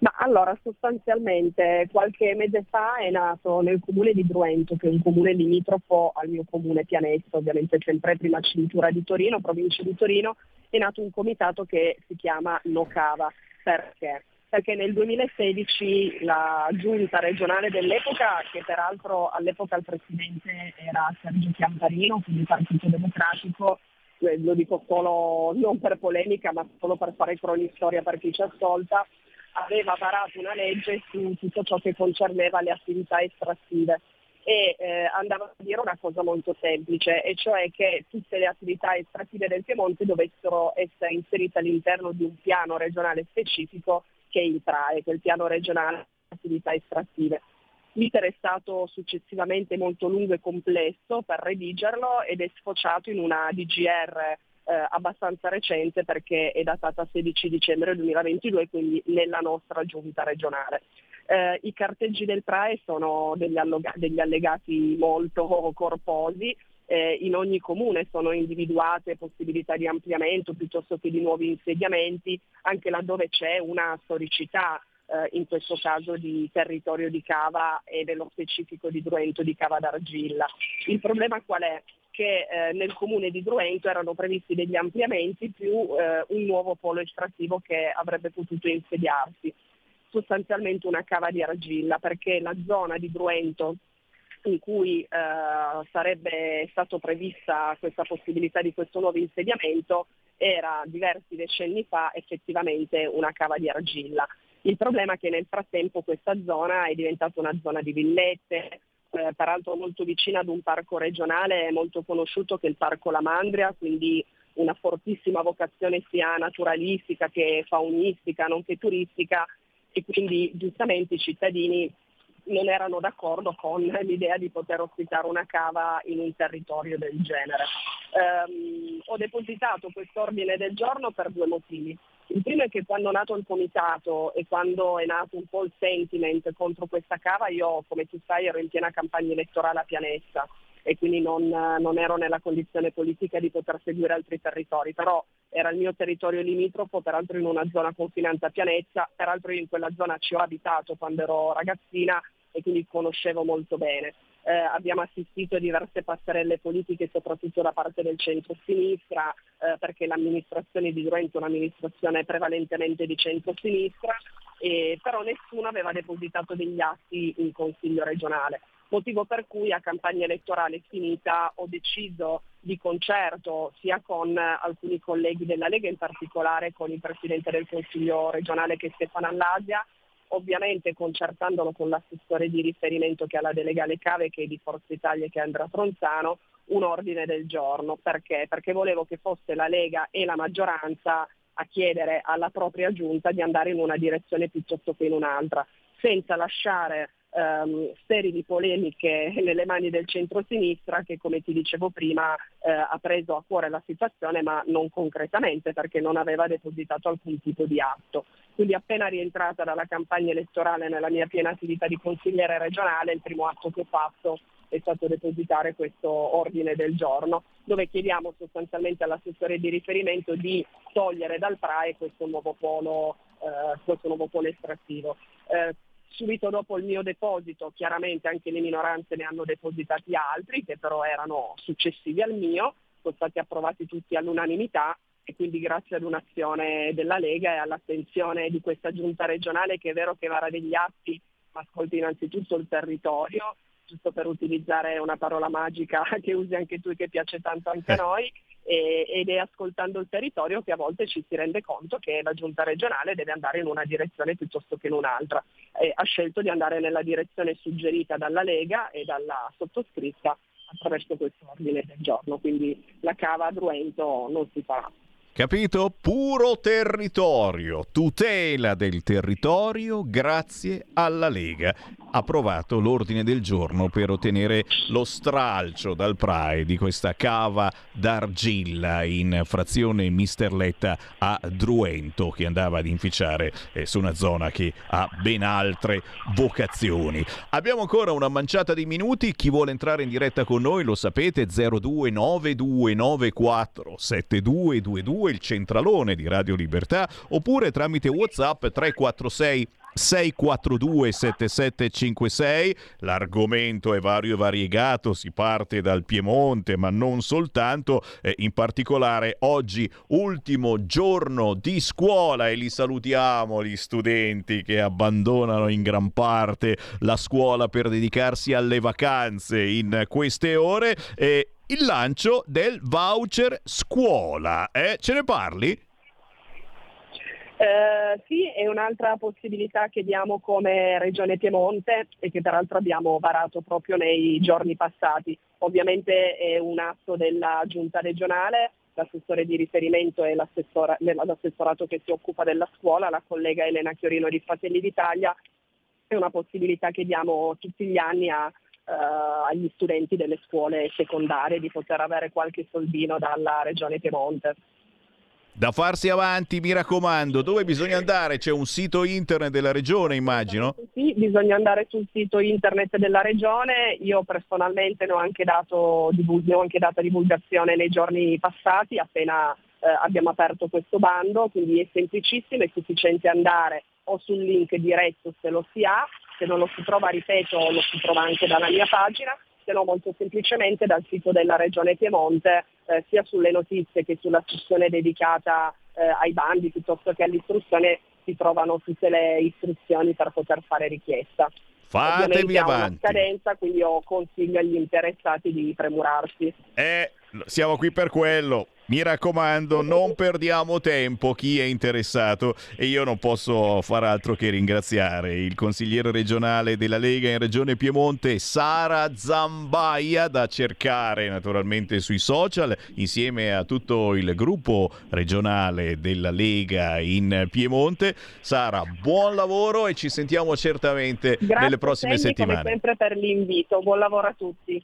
Ma allora sostanzialmente qualche mese fa è nato nel comune di Druento, che è un comune limitrofo al mio comune Pianezza, ovviamente sempre prima cintura di Torino, provincia di Torino, è nato un comitato che si chiama Nocava. Perché? Perché nel 2016 la giunta regionale dell'epoca, che peraltro all'epoca il presidente era Sergio Chiamparino, quindi Partito Democratico, eh, lo dico solo non per polemica ma solo per fare cronistoria per chi ci ascolta, aveva varato una legge su tutto ciò che concerneva le attività estrattive e eh, andava a dire una cosa molto semplice, e cioè che tutte le attività estrattive del Piemonte dovessero essere inserite all'interno di un piano regionale specifico che è il TRAE, che è il piano regionale attività estrattive. L'iter è stato successivamente molto lungo e complesso per redigerlo ed è sfociato in una DGR eh, abbastanza recente perché è datata 16 dicembre 2022, quindi nella nostra giunta regionale. Eh, I carteggi del PRAE sono degli, alloga- degli allegati molto corposi, eh, in ogni comune sono individuate possibilità di ampliamento piuttosto che di nuovi insediamenti, anche laddove c'è una storicità eh, in questo caso di territorio di Cava e nello specifico di Druento di Cava d'Argilla. Il problema qual è? Che eh, nel comune di Druento erano previsti degli ampliamenti più eh, un nuovo polo estrattivo che avrebbe potuto insediarsi, sostanzialmente una cava di argilla, perché la zona di Druento in cui eh, sarebbe stata prevista questa possibilità di questo nuovo insediamento era diversi decenni fa effettivamente una cava di argilla. Il problema è che nel frattempo questa zona è diventata una zona di villette, eh, peraltro molto vicina ad un parco regionale molto conosciuto che è il Parco La Mandria, quindi una fortissima vocazione sia naturalistica che faunistica, nonché turistica e quindi giustamente i cittadini non erano d'accordo con l'idea di poter ospitare una cava in un territorio del genere. Um, ho depositato quest'ordine del giorno per due motivi. Il primo è che quando è nato il comitato e quando è nato un po' il sentiment contro questa cava, io come tu sai ero in piena campagna elettorale a Pianessa e quindi non, non, ero nella condizione politica di poter seguire altri territori, però era il mio territorio limitrofo, peraltro in una zona confinante a Pianezza, peraltro io in quella zona ci ho abitato quando ero ragazzina, e quindi conoscevo molto bene. Eh, abbiamo assistito a diverse passerelle politiche, soprattutto da parte del centro-sinistra, eh, perché l'amministrazione di Duento è un'amministrazione prevalentemente di centro-sinistra, e, però nessuno aveva depositato degli atti in Consiglio regionale motivo per cui a campagna elettorale finita ho deciso di concerto sia con alcuni colleghi della Lega, in particolare con il Presidente del Consiglio regionale che è Stefano Allasia, ovviamente concertandolo con l'assessore di riferimento che ha la delega alle cave che è di Forza Italia che è Andrea Tronzano, un ordine del giorno. Perché? Perché volevo che fosse la Lega e la maggioranza a chiedere alla propria giunta di andare in una direzione piuttosto che in un'altra, senza lasciare ehm, sterili polemiche nelle mani del centro-sinistra che come ti dicevo prima eh, ha preso a cuore la situazione ma non concretamente perché non aveva depositato alcun tipo di atto. Quindi appena rientrata dalla campagna elettorale nella mia piena attività di consigliere regionale il primo atto che ho fatto è stato depositare questo ordine del giorno, dove chiediamo sostanzialmente all'assessore di riferimento di togliere dal PRAE questo nuovo polo, eh, questo nuovo polo estrattivo. Eh, subito dopo il mio deposito, chiaramente anche le minoranze ne hanno depositati altri che però erano successivi al mio, sono stati approvati tutti all'unanimità e quindi grazie ad un'azione della Lega e all'attenzione di questa giunta regionale che è vero che vara degli atti, ma ascolti innanzitutto il territorio, giusto per utilizzare una parola magica che usi anche tu e che piace tanto anche a noi, e, ed è ascoltando il territorio che a volte ci si rende conto che la giunta regionale deve andare in una direzione piuttosto che in un'altra. E ha scelto di andare nella direzione suggerita dalla Lega e dalla sottoscritta attraverso questo ordine del giorno, quindi la cava a Druento non si farà. Capito? Puro territorio, tutela del territorio grazie alla Lega. Approvato l'ordine del giorno per ottenere lo stralcio dal PRAE di questa cava d'argilla in frazione Misterletta a Druento che andava ad inficiare eh, su una zona che ha ben altre vocazioni. Abbiamo ancora una manciata di minuti, chi vuole entrare in diretta con noi lo sapete 0292947222 il centralone di Radio Libertà, oppure tramite WhatsApp 346 642 7756 l'argomento è vario e variegato si parte dal Piemonte ma non soltanto eh, in particolare oggi ultimo giorno di scuola e li salutiamo gli studenti che abbandonano in gran parte la scuola per dedicarsi alle vacanze in queste ore e il lancio del voucher scuola. Eh? Ce ne parli? Eh, sì, è un'altra possibilità che diamo come Regione Piemonte e che peraltro abbiamo varato proprio nei giorni passati. Ovviamente è un atto della giunta regionale, l'assessore di riferimento è l'assessorato che si occupa della scuola, la collega Elena Chiorino di Fratelli d'Italia, è una possibilità che diamo tutti gli anni a, uh, agli studenti delle scuole secondarie di poter avere qualche soldino dalla Regione Piemonte. Da farsi avanti, mi raccomando, dove bisogna andare? C'è un sito internet della regione, immagino? Sì, bisogna andare sul sito internet della regione. Io personalmente ne ho anche, dato, ne ho anche data divulgazione nei giorni passati, appena eh, abbiamo aperto questo bando, quindi è semplicissimo, è sufficiente andare o sul link diretto se lo si ha, se non lo si trova, ripeto, lo si trova anche dalla mia pagina, se no molto semplicemente dal sito della Regione Piemonte, eh, sia sulle notizie che sulla sezione dedicata eh, ai bandi piuttosto che all'istruzione si trovano tutte le istruzioni per poter fare richiesta. Fatevi avanti. una scadenza, quindi io consiglio agli interessati di premurarsi. Eh, siamo qui per quello. Mi raccomando, non perdiamo tempo chi è interessato e io non posso far altro che ringraziare il consigliere regionale della Lega in Regione Piemonte, Sara Zambaia, da cercare naturalmente sui social insieme a tutto il gruppo regionale della Lega in Piemonte. Sara, buon lavoro e ci sentiamo certamente Grazie nelle prossime Sandy, settimane. Come sempre per l'invito, buon lavoro a tutti.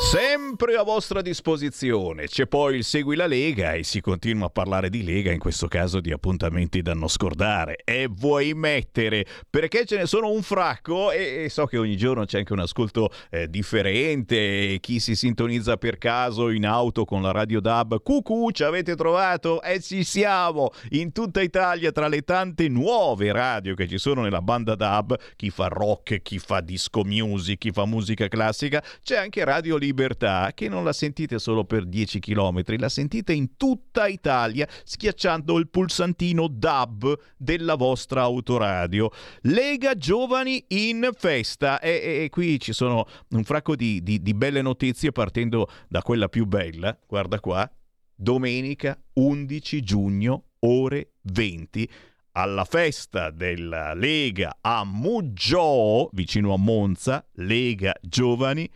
Sempre a vostra disposizione. C'è poi il Segui la Lega e si continua a parlare di Lega, in questo caso di appuntamenti da non scordare. E vuoi mettere, perché ce ne sono un fracco e, e so che ogni giorno c'è anche un ascolto eh, differente, chi si sintonizza per caso in auto con la radio DAB, cucù, ci avete trovato? E ci siamo in tutta Italia tra le tante nuove radio che ci sono nella banda DAB, chi fa rock, chi fa disco music, chi fa musica classica, c'è anche Radio Libertà che non la sentite solo per 10 km, la sentite in tutta Italia schiacciando il pulsantino DAB della vostra autoradio. Lega Giovani in festa e, e, e qui ci sono un fracco di, di, di belle notizie partendo da quella più bella, guarda qua, domenica 11 giugno ore 20 alla festa della Lega a Muggio, vicino a Monza, Lega Giovani,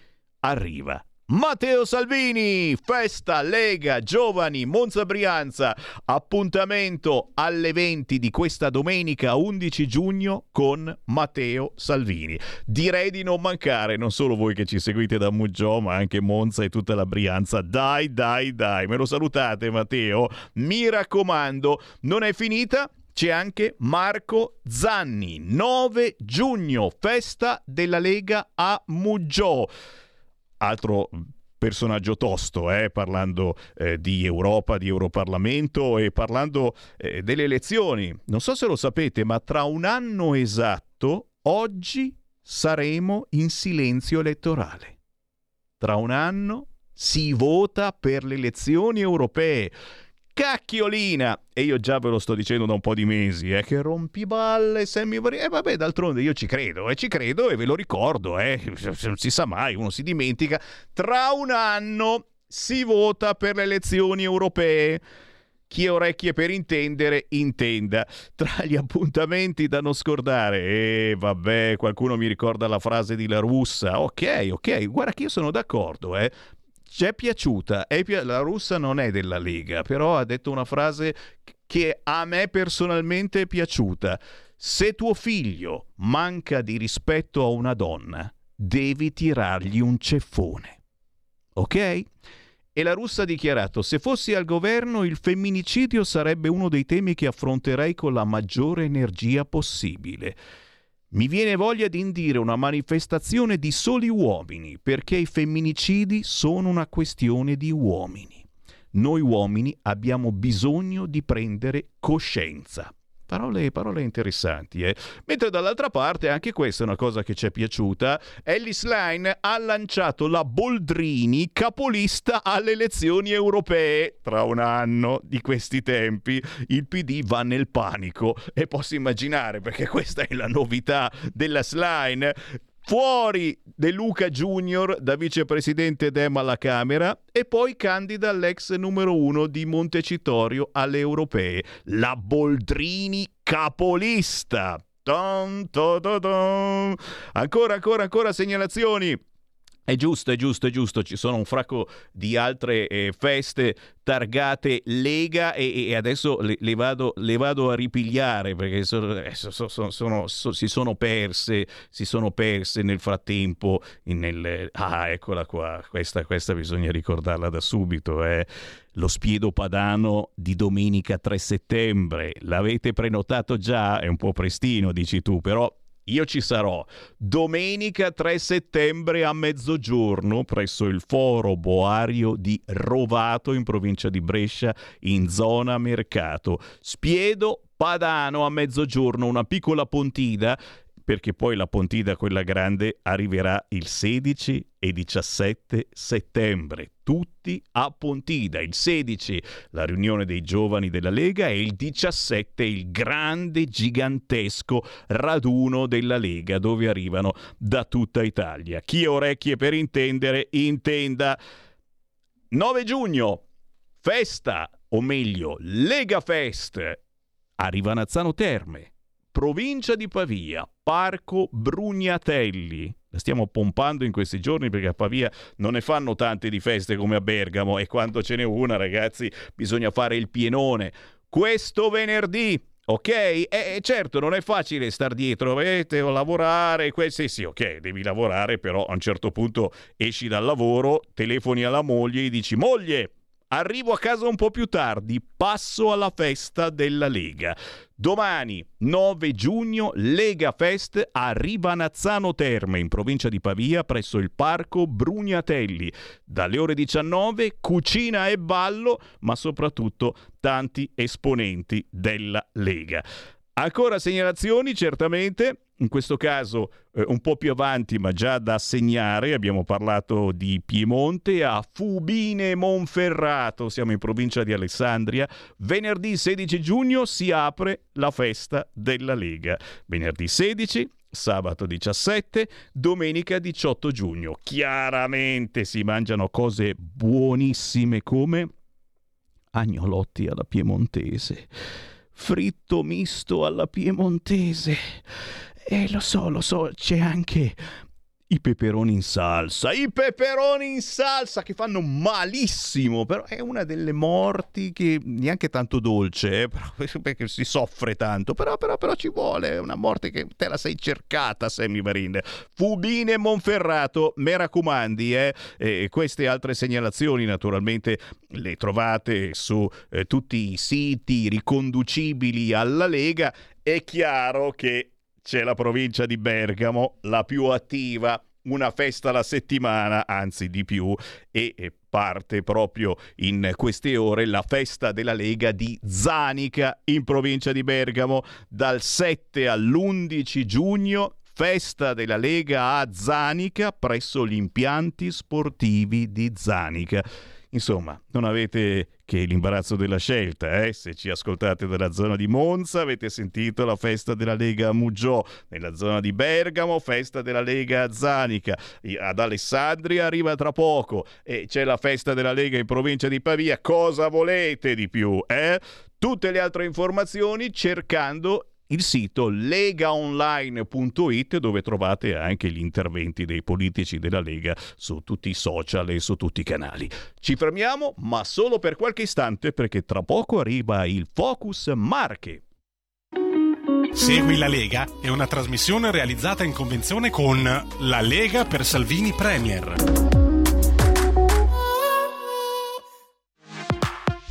arriva Matteo Salvini, festa Lega Giovani Monza Brianza, appuntamento alle 20 di questa domenica 11 giugno con Matteo Salvini. Direi di non mancare, non solo voi che ci seguite da Muggio, ma anche Monza e tutta la Brianza. Dai, dai, dai, me lo salutate Matteo. Mi raccomando, non è finita, c'è anche Marco Zanni, 9 giugno, festa della Lega a Muggio altro personaggio tosto, eh, parlando eh, di Europa, di Europarlamento e parlando eh, delle elezioni. Non so se lo sapete, ma tra un anno esatto, oggi saremo in silenzio elettorale. Tra un anno si vota per le elezioni europee cacchiolina e io già ve lo sto dicendo da un po' di mesi eh, che rompi balle Sammy e eh, vabbè d'altronde io ci credo e eh, ci credo e ve lo ricordo eh. non si sa mai uno si dimentica tra un anno si vota per le elezioni europee chi ha orecchie per intendere, intenda. Tra gli appuntamenti da non scordare, e eh, vabbè, qualcuno mi ricorda la frase di La Russa. Ok, ok, guarda che io sono d'accordo, eh ci è piaciuta. È pi- la russa non è della Lega, però ha detto una frase che a me personalmente è piaciuta. Se tuo figlio manca di rispetto a una donna, devi tirargli un ceffone. Ok? E la russa ha dichiarato: Se fossi al governo, il femminicidio sarebbe uno dei temi che affronterei con la maggiore energia possibile. Mi viene voglia di indire una manifestazione di soli uomini, perché i femminicidi sono una questione di uomini. Noi uomini abbiamo bisogno di prendere coscienza. Parole, parole interessanti, eh? Mentre dall'altra parte, anche questa è una cosa che ci è piaciuta, Ellis Line ha lanciato la Boldrini capolista alle elezioni europee. Tra un anno di questi tempi il PD va nel panico e posso immaginare, perché questa è la novità della Slime Fuori De Luca Junior da vicepresidente Dem alla Camera e poi candida l'ex numero uno di Montecitorio alle europee, la Boldrini capolista. Dun, dun, dun, ancora, ancora, ancora segnalazioni. È giusto, è giusto, è giusto, ci sono un fracco di altre eh, feste targate Lega e, e adesso le, le, vado, le, vado, a ripigliare perché sono, eh, sono, sono, si sono perse, si sono perse nel frattempo. Nel, ah, eccola qua, questa, questa, bisogna ricordarla da subito. Eh. Lo spiedo padano di domenica 3 settembre, l'avete prenotato già? È un po' prestino, dici tu, però io ci sarò domenica 3 settembre a mezzogiorno presso il Foro Boario di Rovato in provincia di Brescia in zona mercato. Spiedo Padano a mezzogiorno, una piccola pontina perché poi la Pontida, quella grande, arriverà il 16 e 17 settembre. Tutti a Pontida. Il 16 la riunione dei giovani della Lega e il 17 il grande, gigantesco raduno della Lega dove arrivano da tutta Italia. Chi ha orecchie per intendere, intenda. 9 giugno, festa, o meglio, Lega Fest a Rivanazzano Terme provincia di Pavia, Parco Brugnatelli. La stiamo pompando in questi giorni perché a Pavia non ne fanno tante di feste come a Bergamo e quando ce n'è una, ragazzi, bisogna fare il pienone. Questo venerdì Ok? E eh, certo, non è facile star dietro, eh, devo lavorare, que- sì, sì, ok, devi lavorare, però a un certo punto esci dal lavoro, telefoni alla moglie e dici "Moglie, Arrivo a casa un po' più tardi, passo alla festa della Lega. Domani, 9 giugno, Lega Fest a Rivanazzano Terme, in provincia di Pavia, presso il parco Brugnatelli. Dalle ore 19, cucina e ballo, ma soprattutto tanti esponenti della Lega. Ancora segnalazioni, certamente in questo caso eh, un po' più avanti, ma già da segnare, abbiamo parlato di Piemonte a Fubine Monferrato, siamo in provincia di Alessandria. Venerdì 16 giugno si apre la festa della Lega. Venerdì 16 sabato 17, domenica 18 giugno. Chiaramente si mangiano cose buonissime come agnolotti alla piemontese, fritto misto alla piemontese eh, lo so, lo so, c'è anche i peperoni in salsa, i peperoni in salsa che fanno malissimo, però è una delle morti che neanche tanto dolce, eh, perché si soffre tanto, però, però, però ci vuole, è una morte che te la sei cercata, Sammy Varin. Fubine Monferrato, mi raccomandi, eh? e queste altre segnalazioni naturalmente le trovate su eh, tutti i siti riconducibili alla Lega, è chiaro che c'è la provincia di Bergamo, la più attiva, una festa alla settimana, anzi di più, e parte proprio in queste ore la festa della Lega di Zanica in provincia di Bergamo dal 7 all'11 giugno. Festa della Lega a Zanica presso gli impianti sportivi di Zanica. Insomma, non avete che l'imbarazzo della scelta, eh? se ci ascoltate dalla zona di Monza avete sentito la festa della Lega a Mugiò, nella zona di Bergamo festa della Lega a Zanica, ad Alessandria arriva tra poco e c'è la festa della Lega in provincia di Pavia, cosa volete di più? Eh? Tutte le altre informazioni cercando il sito legaonline.it dove trovate anche gli interventi dei politici della Lega su tutti i social e su tutti i canali. Ci fermiamo, ma solo per qualche istante perché tra poco arriva il Focus Marche. Segui la Lega è una trasmissione realizzata in convenzione con La Lega per Salvini Premier.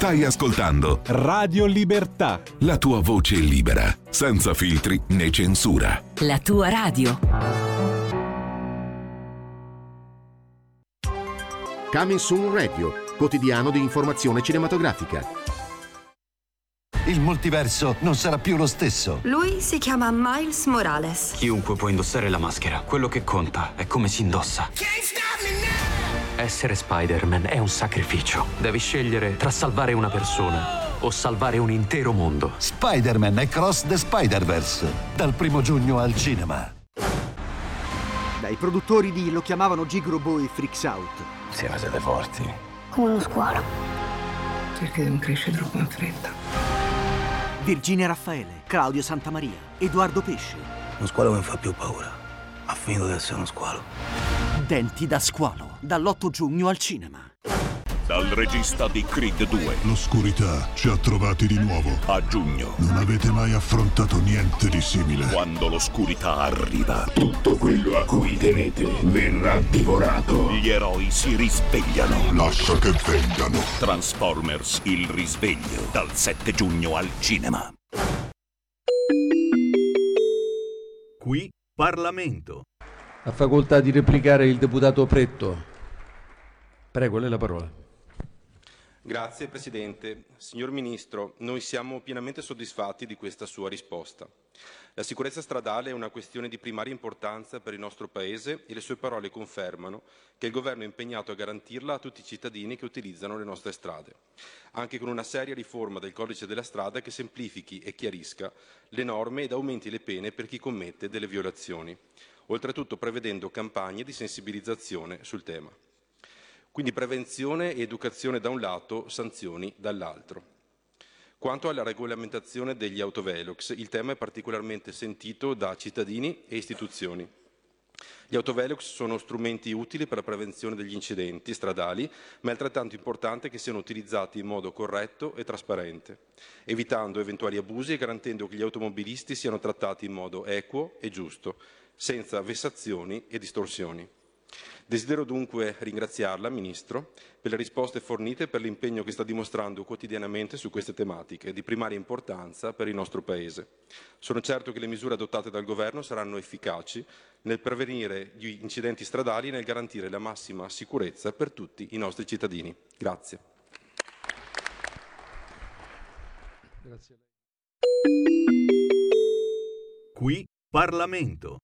Stai ascoltando Radio Libertà. La tua voce libera, senza filtri né censura. La tua radio. Coming Soon Radio, quotidiano di informazione cinematografica. Il multiverso non sarà più lo stesso. Lui si chiama Miles Morales. Chiunque può indossare la maschera. Quello che conta è come si indossa. Essere Spider-Man è un sacrificio. Devi scegliere tra salvare una persona o salvare un intero mondo. Spider-Man e Cross the Spider-Verse. Dal primo giugno al cinema. Dai produttori di Lo chiamavano Gigrobo e Freaks Out. Siamo siete forti. Come uno squalo. Perché non cresce troppo in fretta. Virginia Raffaele, Claudio Santamaria, Edoardo Pesce. Uno squalo mi fa più paura. Ha finito di essere uno squalo. Denti da squalo, dall'8 giugno al cinema. Dal regista di Creed 2. L'oscurità ci ha trovati di nuovo. A giugno. Non avete mai affrontato niente di simile. Quando l'oscurità arriva. Tutto quello a cui tenete verrà divorato. Gli eroi si risvegliano. Lascia che vengano. Transformers, il risveglio. Dal 7 giugno al cinema. Qui Parlamento. Ha facoltà di replicare il deputato Pretto. Prego, lei la parola. Grazie Presidente. Signor Ministro, noi siamo pienamente soddisfatti di questa sua risposta. La sicurezza stradale è una questione di primaria importanza per il nostro Paese e le sue parole confermano che il Governo è impegnato a garantirla a tutti i cittadini che utilizzano le nostre strade, anche con una seria riforma del codice della strada che semplifichi e chiarisca le norme ed aumenti le pene per chi commette delle violazioni. Oltretutto prevedendo campagne di sensibilizzazione sul tema. Quindi prevenzione e educazione da un lato, sanzioni dall'altro. Quanto alla regolamentazione degli autovelox, il tema è particolarmente sentito da cittadini e istituzioni. Gli autovelox sono strumenti utili per la prevenzione degli incidenti stradali, ma è altrettanto importante che siano utilizzati in modo corretto e trasparente, evitando eventuali abusi e garantendo che gli automobilisti siano trattati in modo equo e giusto, senza vessazioni e distorsioni. Desidero dunque ringraziarla, Ministro, per le risposte fornite e per l'impegno che sta dimostrando quotidianamente su queste tematiche di primaria importanza per il nostro Paese. Sono certo che le misure adottate dal Governo saranno efficaci nel prevenire gli incidenti stradali e nel garantire la massima sicurezza per tutti i nostri cittadini. Grazie. Grazie. Qui Parlamento.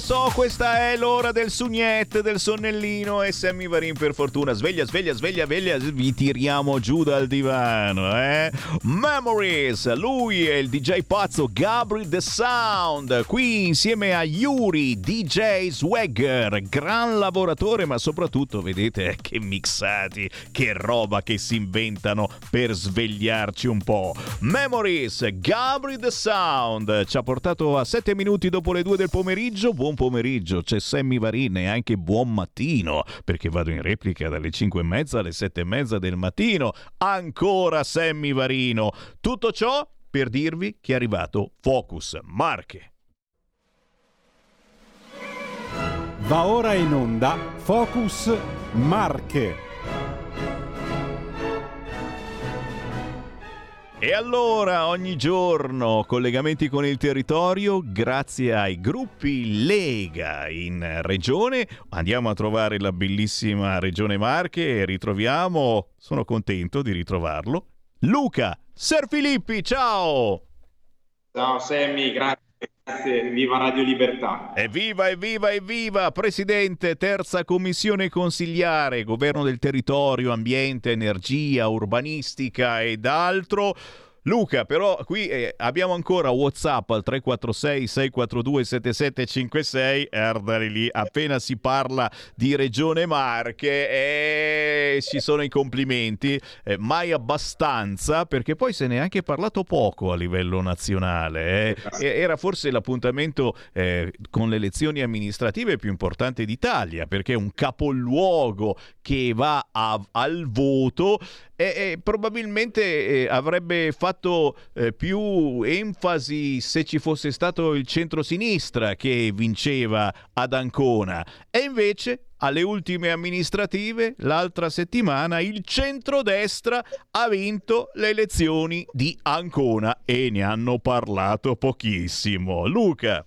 So, questa è l'ora del sugnet, del sonnellino e Sammy Varin per fortuna. Sveglia, sveglia, sveglia, sveglia, vi tiriamo giù dal divano, eh? Memories, lui è il DJ pazzo Gabri The Sound, qui insieme a Yuri, DJ Swagger, gran lavoratore, ma soprattutto vedete che mixati, che roba che si inventano per svegliarci un po'. Memories, Gabri The Sound, ci ha portato a 7 minuti dopo le 2 del pomeriggio. Buon pomeriggio, c'è Sammy Varin e anche buon mattino, perché vado in replica dalle 5 e mezza alle 7 e mezza del mattino. Ancora Sammy Varino. Tutto ciò per dirvi che è arrivato Focus Marche. Va ora in onda Focus Marche. E allora ogni giorno collegamenti con il territorio grazie ai gruppi Lega in regione. Andiamo a trovare la bellissima regione Marche e ritroviamo, sono contento di ritrovarlo, Luca Ser Filippi, ciao! Ciao Sammy, grazie. Grazie, viva Radio Libertà. Evviva, evviva, evviva! Presidente, terza commissione consigliare, governo del territorio, ambiente, energia, urbanistica ed altro. Luca, però qui eh, abbiamo ancora WhatsApp al 346 642 7756, erdali lì, appena si parla di Regione Marche eh, ci sono i complimenti, eh, mai abbastanza perché poi se ne è anche parlato poco a livello nazionale, eh. era forse l'appuntamento eh, con le elezioni amministrative più importante d'Italia perché è un capoluogo che va a, al voto e, e probabilmente eh, avrebbe fatto eh, più enfasi se ci fosse stato il centro-sinistra che vinceva ad Ancona. E invece alle ultime amministrative l'altra settimana il centrodestra ha vinto le elezioni di Ancona e ne hanno parlato pochissimo. Luca.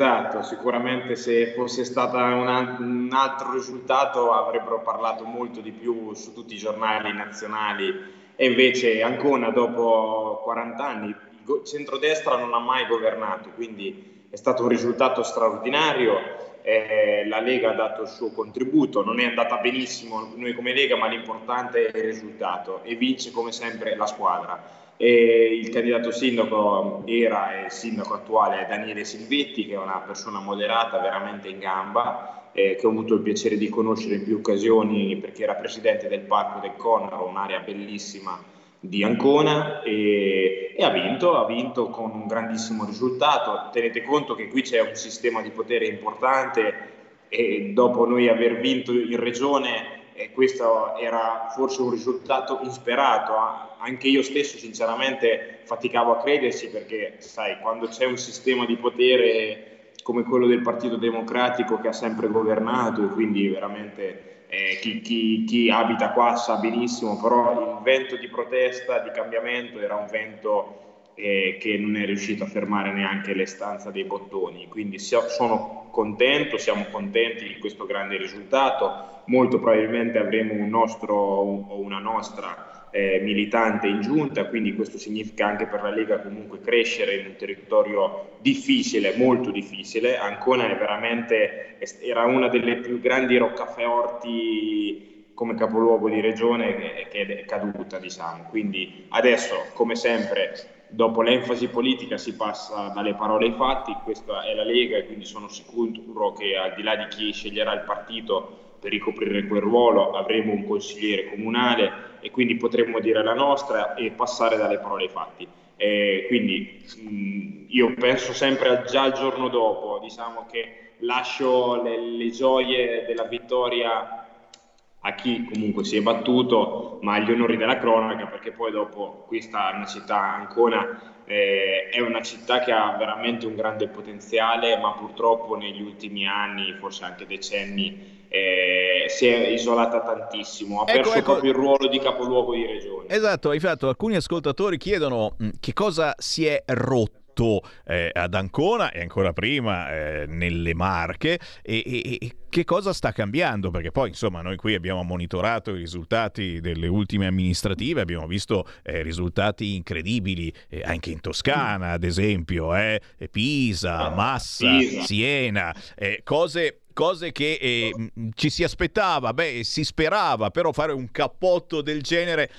Esatto, sicuramente se fosse stato un, un, altro risultato avrebbero parlato molto di più su tutti i giornali nazionali e invece Ancona dopo 40 anni il centrodestra non ha mai governato, quindi è stato un risultato straordinario, eh, la Lega ha dato il suo contributo, non è andata benissimo noi come Lega ma l'importante è il risultato. E vince come sempre la squadra. E il candidato sindaco era e sindaco attuale è Daniele Silvetti, che è una persona moderata, veramente in gamba, eh, che ho avuto il piacere di conoscere in più occasioni perché era presidente del Parco del Conaro, un'area bellissima di Ancona e, e, ha vinto, ha vinto con un grandissimo risultato. Tenete conto che qui c'è un sistema di potere importante e dopo noi aver vinto in regione e questo era forse un risultato insperato. Anche io stesso sinceramente faticavo a credersi perché sai, quando c'è un sistema di potere come quello del Partito Democratico che ha sempre governato e quindi veramente eh, chi, chi, chi, abita qua sa benissimo, però il vento di protesta, di cambiamento era un vento eh, che non è riuscito a fermare neanche le stanze dei bottoni. Quindi sono contento, siamo contenti di questo grande risultato. Molto probabilmente avremo un nostro o una nostra eh, militante in giunta, quindi questo significa anche per la Lega comunque crescere in un territorio difficile, molto difficile. Ancona è veramente era una delle più grandi roccaforti come capoluogo di regione che, è caduta, diciamo. Quindi adesso, come sempre, dopo l'enfasi politica si passa dalle parole ai fatti, questa è la Lega e quindi sono sicuro che al di là di chi sceglierà il partito per ricoprire quel ruolo avremo un consigliere comunale e quindi potremo dire la nostra e passare dalle parole ai fatti. E quindi mh, io penso sempre già al giorno dopo, diciamo che lascio le, le gioie della vittoria a chi comunque si è battuto, ma agli onori della cronaca, perché poi dopo questa è una città, Ancona, eh, è una città che ha veramente un grande potenziale, ma purtroppo negli ultimi anni, forse anche decenni, eh, si è isolata tantissimo, ha ecco, perso ecco. proprio il ruolo di capoluogo di regione. Esatto, hai fatto, alcuni ascoltatori chiedono che cosa si è rotto eh, ad Ancona e ancora prima eh, nelle Marche e, e, e, che cosa sta cambiando? Perché poi insomma noi qui abbiamo monitorato i risultati delle ultime amministrative, abbiamo visto eh, risultati incredibili eh, anche in Toscana ad esempio, eh, Pisa, Massa, Pisa. Siena, eh, cose cose che eh, ci si aspettava, beh, si sperava, però fare un cappotto del genere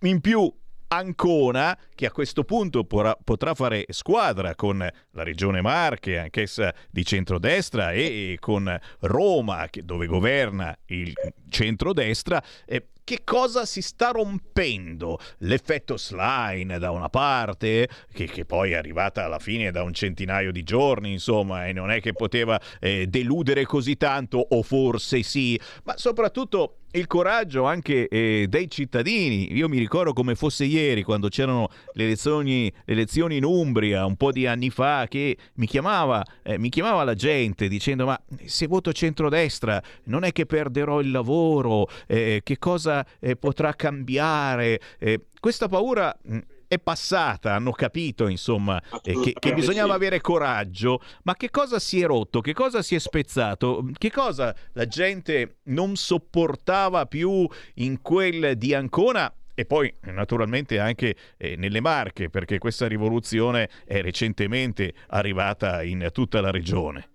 in più Ancona, che a questo punto porrà, potrà fare squadra con la Regione Marche, anch'essa di centrodestra, e con Roma, dove governa il centrodestra, eh, che cosa si sta rompendo? L'effetto slime da una parte, che, che, poi è arrivata alla fine da un centinaio di giorni, insomma, e non è che poteva eh, deludere così tanto, o forse sì, ma soprattutto il coraggio anche eh, dei cittadini. Io mi ricordo come fosse ieri quando c'erano le elezioni, le elezioni in Umbria un po' di anni fa che mi chiamava, eh, mi chiamava la gente dicendo ma se voto centrodestra non è che perderò il lavoro, eh, che cosa eh, potrà cambiare? Eh, questa paura mm, è passata, hanno capito insomma eh, che, che, bisognava sì. avere coraggio, ma che cosa si è rotto, che cosa si è spezzato, che cosa la gente non sopportava più in quel di Ancona e poi naturalmente anche eh, nelle Marche, perché questa rivoluzione è recentemente arrivata in tutta la regione.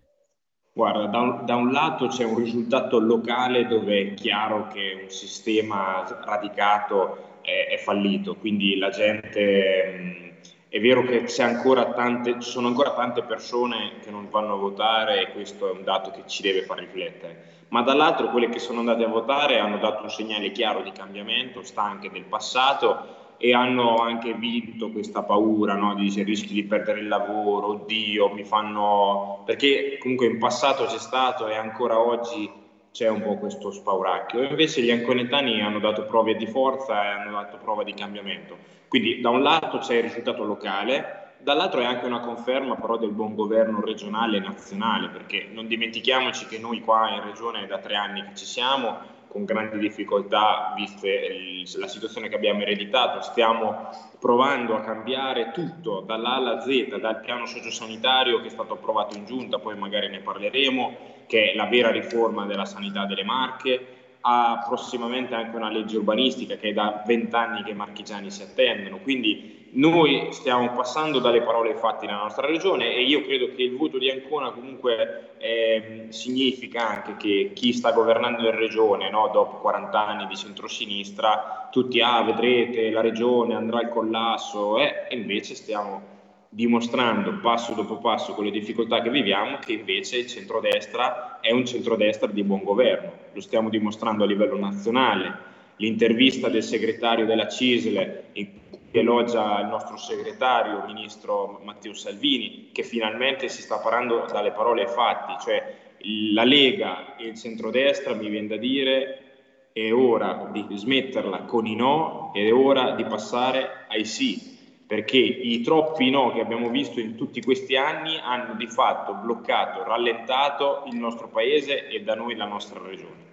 Guarda, da un, da un, lato c'è un risultato locale dove è chiaro che un sistema radicato è, è fallito, quindi la gente... È vero che ancora tante, ci sono ancora tante persone che non vanno a votare e questo è un dato che ci deve far riflettere, ma dall'altro quelle che sono andate a votare hanno dato un segnale chiaro di cambiamento, stanche del passato e hanno anche vinto questa paura no? di dice rischio di perdere il lavoro, oddio, mi fanno... perché comunque in passato c'è stato e ancora oggi c'è un po' questo spauracchio. Invece gli anconetani hanno dato prove di forza e hanno dato prova di cambiamento. Quindi da un lato c'è il risultato locale, dall'altro è anche una conferma però del buon governo regionale e nazionale, perché non dimentichiamoci che noi qua in regione da tre anni che ci siamo, con grandi difficoltà, viste la situazione che abbiamo ereditato, stiamo provando a cambiare tutto dall'A alla Z, dal piano sociosanitario che è stato approvato in giunta, poi magari ne parleremo, che è la vera riforma della sanità delle Marche, ha prossimamente anche una legge urbanistica che è da vent'anni che i marchigiani si attendono. Quindi noi stiamo passando dalle parole ai fatti nella nostra regione e io credo che il voto di Ancona comunque eh, significa anche che chi sta governando in regione, no, dopo 40 anni di centrosinistra, tutti, ah, vedrete, la regione andrà al collasso, eh, e invece stiamo dimostrando passo dopo passo con le difficoltà che viviamo che invece il centrodestra è un centrodestra di buon governo. Lo stiamo dimostrando a livello nazionale. L'intervista del segretario della CISL in cui elogia il nostro segretario, il ministro Matteo Salvini, che finalmente si sta parlando dalle parole ai fatti, cioè la Lega e il centrodestra, mi viene da dire, è ora di smetterla con i no, è ora di passare ai sì perché i troppi no che abbiamo visto in tutti questi anni hanno di fatto bloccato, rallentato il nostro paese e da noi la nostra regione.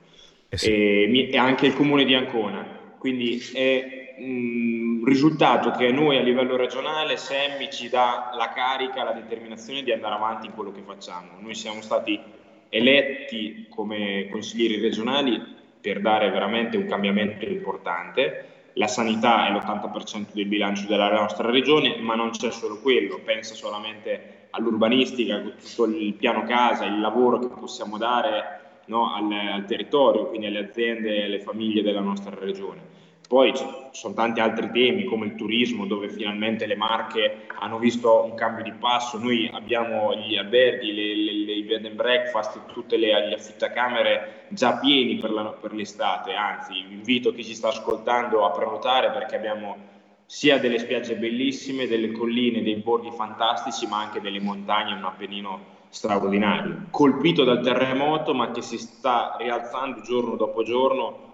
Eh sì. e, e, anche il comune di Ancona. Quindi è un risultato che a noi a livello regionale SEMI ci dà la carica, la determinazione di andare avanti in quello che facciamo. Noi siamo stati eletti come consiglieri regionali per dare veramente un cambiamento importante la sanità è l'80% del bilancio della nostra regione, ma non c'è solo quello, pensa solamente all'urbanistica, tutto il piano casa, il lavoro che possiamo dare no, al, al, territorio, quindi alle aziende e alle famiglie della nostra regione. Poi ci sono tanti altri temi come il turismo dove finalmente le marche hanno visto un cambio di passo, noi abbiamo gli alberghi, i bed and breakfast, tutte le, gli affittacamere già pieni per, la, per l'estate, anzi invito chi ci sta ascoltando a prenotare perché abbiamo sia delle spiagge bellissime, delle colline, dei borghi fantastici ma anche delle montagne, un appennino straordinario, colpito dal terremoto ma che si sta rialzando giorno dopo giorno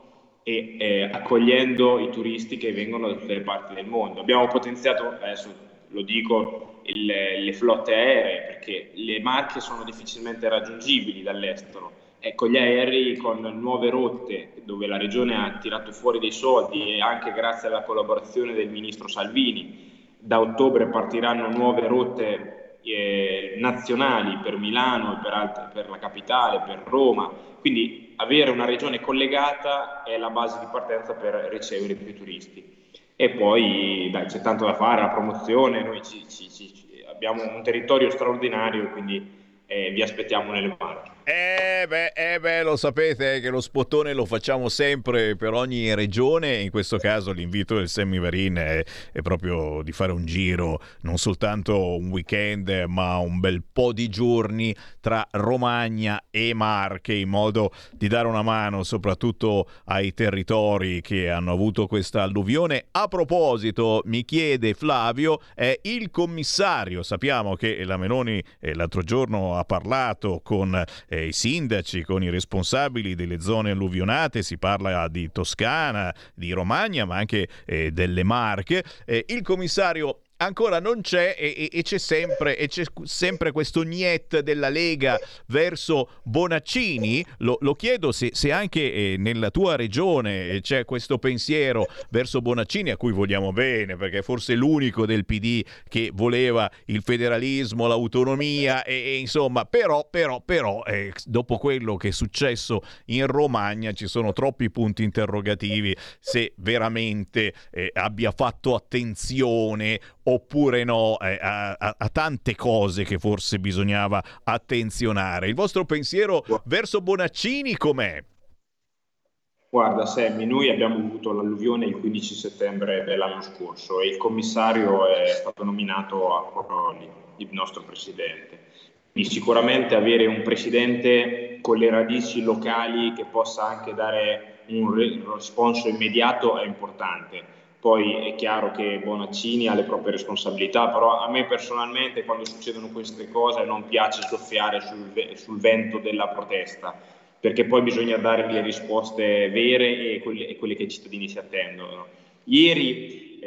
e eh, accogliendo i turisti che vengono da tutte le parti del mondo. Abbiamo potenziato, adesso lo dico, il, le flotte aeree perché le Marche sono difficilmente raggiungibili dall'estero. Ecco, gli aerei con nuove rotte dove la regione ha tirato fuori dei soldi e anche grazie alla collaborazione del ministro Salvini da ottobre partiranno nuove rotte eh, nazionali per Milano per, altre, per la capitale, per Roma, quindi avere una regione collegata è la base di partenza per ricevere più turisti. E poi dai, c'è tanto da fare, la promozione, noi ci, ci, ci, abbiamo un territorio straordinario, quindi eh, vi aspettiamo nelle Marche. Eh beh, eh beh, lo sapete che lo spottone lo facciamo sempre per ogni regione. In questo caso l'invito del Semivarin è, è proprio di fare un giro, non soltanto un weekend, ma un bel po' di giorni tra Romagna e Marche, in modo di dare una mano soprattutto ai territori che hanno avuto questa alluvione. A proposito, mi chiede Flavio, è il commissario. Sappiamo che la Meloni eh, l'altro giorno ha parlato con eh, i sindaci, con i responsabili delle zone alluvionate, si parla di Toscana, di Romagna, ma anche eh, delle Marche. Eh, il commissario ancora non c'è e, e, c'è, sempre, e c'è sempre questo niet della Lega verso Bonaccini. Lo, lo chiedo se, se anche eh, nella tua regione eh, c'è questo pensiero verso Bonaccini, a cui vogliamo bene, perché è forse l'unico del PD che voleva il federalismo, l'autonomia, e, e insomma, però, però, però, eh, dopo quello che è successo in Romagna ci sono troppi punti interrogativi se veramente eh, abbia fatto attenzione oppure no eh, a, a, a, tante cose che forse bisognava attenzionare. Il vostro pensiero verso Bonaccini com'è? Guarda Sammy, noi abbiamo avuto l'alluvione il 15 settembre dell'anno scorso e il commissario è stato nominato a proprio il nostro presidente. Quindi sicuramente avere un presidente con le radici locali che possa anche dare un responso immediato è importante poi è chiaro che Bonaccini ha le proprie responsabilità, però a me personalmente quando succedono queste cose non piace soffiare sul, sul vento della protesta, perché poi bisogna dare le risposte vere e quelle, e quelle che i cittadini si attendono. Ieri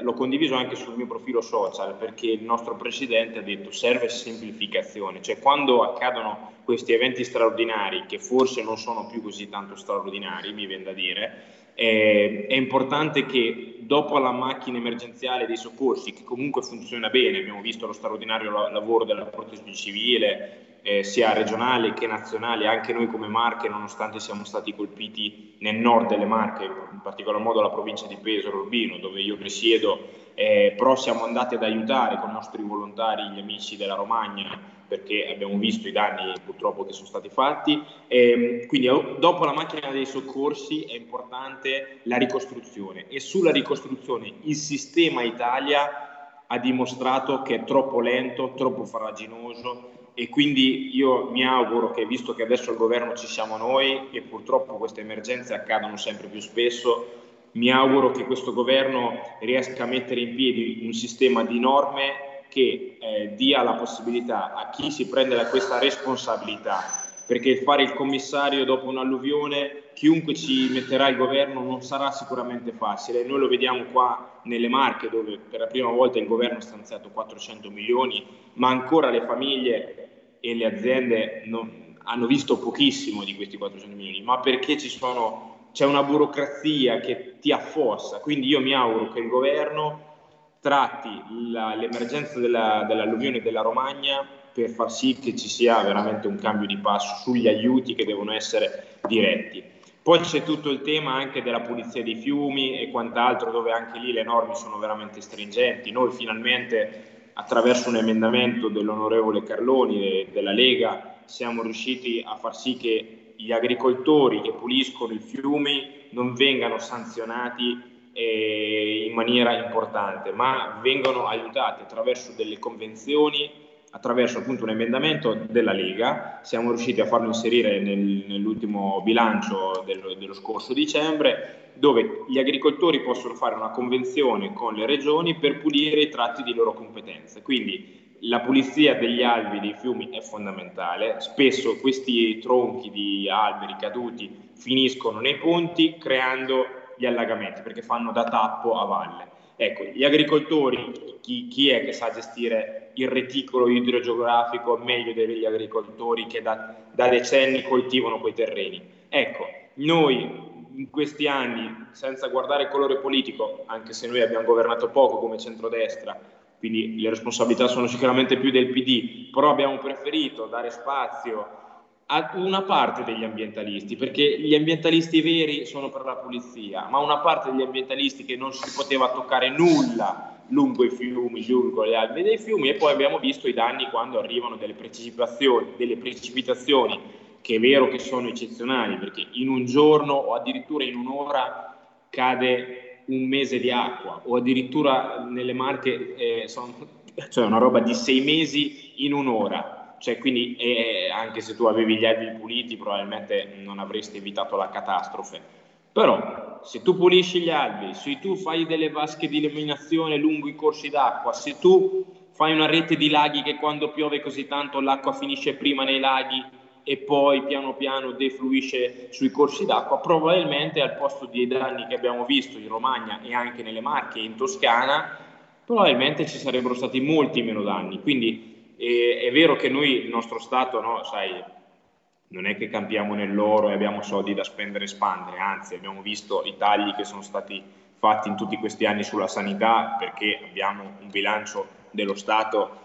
l'ho condiviso anche sul mio profilo social perché il nostro presidente ha detto serve semplificazione, cioè quando accadono questi eventi straordinari che forse non sono più così tanto straordinari, mi viene da dire, eh, è importante che dopo la macchina emergenziale dei soccorsi, che comunque funziona bene, abbiamo visto lo straordinario lavoro della protezione civile, eh, sia regionale che nazionale, anche noi come Marche, nonostante siamo stati colpiti nel nord delle Marche, in particolar modo la provincia di Pesaro, Urbino, dove io risiedo, eh, però siamo andati ad aiutare con i nostri volontari gli amici della Romagna perché abbiamo visto i danni purtroppo che sono stati fatti. E, ehm, quindi oh, dopo la macchina dei soccorsi è importante la ricostruzione e sulla ricostruzione il sistema Italia ha dimostrato che è troppo lento, troppo farraginoso e quindi io mi auguro che visto che adesso al governo ci siamo noi e purtroppo queste emergenze accadono sempre più spesso, mi auguro che questo governo riesca a mettere in piedi un sistema di norme che eh, dia la possibilità a chi si prende questa responsabilità, perché fare il commissario dopo un'alluvione, chiunque ci metterà il governo non sarà sicuramente facile. Noi lo vediamo qua nelle Marche, dove per la prima volta il governo ha stanziato 400 milioni, ma ancora le famiglie e le aziende non, hanno visto pochissimo di questi 400 milioni, ma perché sono, c'è una burocrazia che ti affossa. Quindi io mi auguro che il governo tratti la, l'emergenza della, dell'alluvione della Romagna per far sì che ci sia veramente un cambio di passo sugli aiuti che devono essere diretti. Poi c'è tutto il tema anche della pulizia dei fiumi e quant'altro, dove anche lì le norme sono veramente stringenti. Noi finalmente, attraverso un emendamento dell'onorevole Carloni e della Lega, siamo riusciti a far sì che gli agricoltori che puliscono i fiumi non vengano sanzionati in maniera importante, ma vengono aiutati attraverso delle convenzioni, attraverso appunto un emendamento della Lega. Siamo riusciti a farlo inserire nel, nell'ultimo bilancio del, dello scorso dicembre, dove gli agricoltori possono fare una convenzione con le regioni per pulire i tratti di loro competenze. Quindi la pulizia degli albi dei fiumi è fondamentale, spesso questi tronchi di alberi caduti finiscono nei ponti creando gli allagamenti perché fanno da tappo a valle. Ecco, gli agricoltori, chi, chi, è che sa gestire il reticolo idrogeografico meglio degli agricoltori che da, da decenni coltivano quei terreni? Ecco, noi in questi anni, senza guardare il colore politico, anche se noi abbiamo governato poco come centrodestra, quindi le responsabilità sono sicuramente più del PD, però abbiamo preferito dare spazio a una parte degli ambientalisti, perché gli ambientalisti veri sono per la pulizia, ma una parte degli ambientalisti che non si poteva toccare nulla lungo i fiumi, lungo le alve dei fiumi e poi abbiamo visto i danni quando arrivano delle precipitazioni, delle precipitazioni che è vero che sono eccezionali, perché in un giorno o addirittura in un'ora cade un mese di acqua o addirittura nelle Marche eh, sono, cioè una roba di sei mesi in un'ora cioè, quindi eh, anche se tu avevi gli albi puliti probabilmente non avresti evitato la catastrofe. Però se tu pulisci gli albi, se tu fai delle vasche di illuminazione lungo i corsi d'acqua, se tu fai una rete di laghi che quando piove così tanto l'acqua finisce prima nei laghi e poi piano piano defluisce sui corsi d'acqua, probabilmente al posto dei danni che abbiamo visto in Romagna e anche nelle Marche e in Toscana, probabilmente ci sarebbero stati molti meno danni. Quindi e, è vero che noi, il nostro Stato, no, sai, non è che campiamo nell'oro e abbiamo soldi da spendere e spandere, anzi abbiamo visto i tagli che sono stati fatti in tutti questi anni sulla sanità perché abbiamo un bilancio dello Stato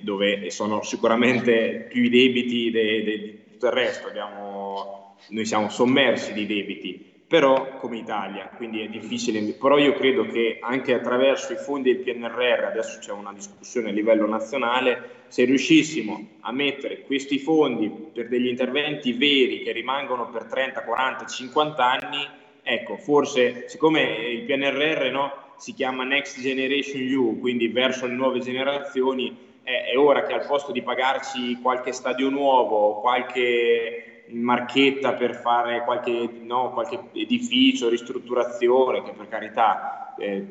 dove sono sicuramente più i debiti di tutto il resto, abbiamo, noi siamo sommersi di debiti però come Italia, quindi è difficile, però io credo che anche attraverso i fondi del PNRR, adesso c'è una discussione a livello nazionale, se riuscissimo a mettere questi fondi per degli interventi veri che rimangono per 30, 40, 50 anni, ecco, forse siccome il PNRR no, si chiama Next Generation EU, quindi verso le nuove generazioni, è, è ora che al posto di pagarci qualche stadio nuovo, qualche marchetta per fare qualche, no, qualche edificio, ristrutturazione, che per carità, eh,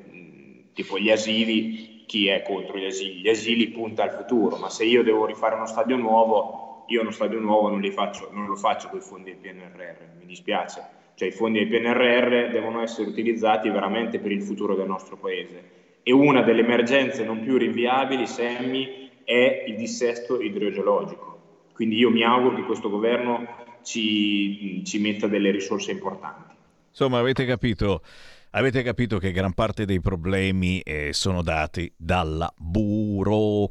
tipo gli asili, chi è contro gli asili? Gli asili punta al futuro, ma se io devo rifare uno stadio nuovo, io uno stadio nuovo non, faccio, non lo faccio con i fondi del PNRR, mi dispiace. Cioè i fondi del PNRR devono essere utilizzati veramente per il futuro del nostro paese. E una delle emergenze non più rinviabili, Semmi, è il dissesto idrogeologico. Quindi io mi auguro che questo governo ci, ci metta delle risorse importanti. Insomma, avete capito Avete capito che gran parte dei problemi eh, sono dati dalla burocrazia,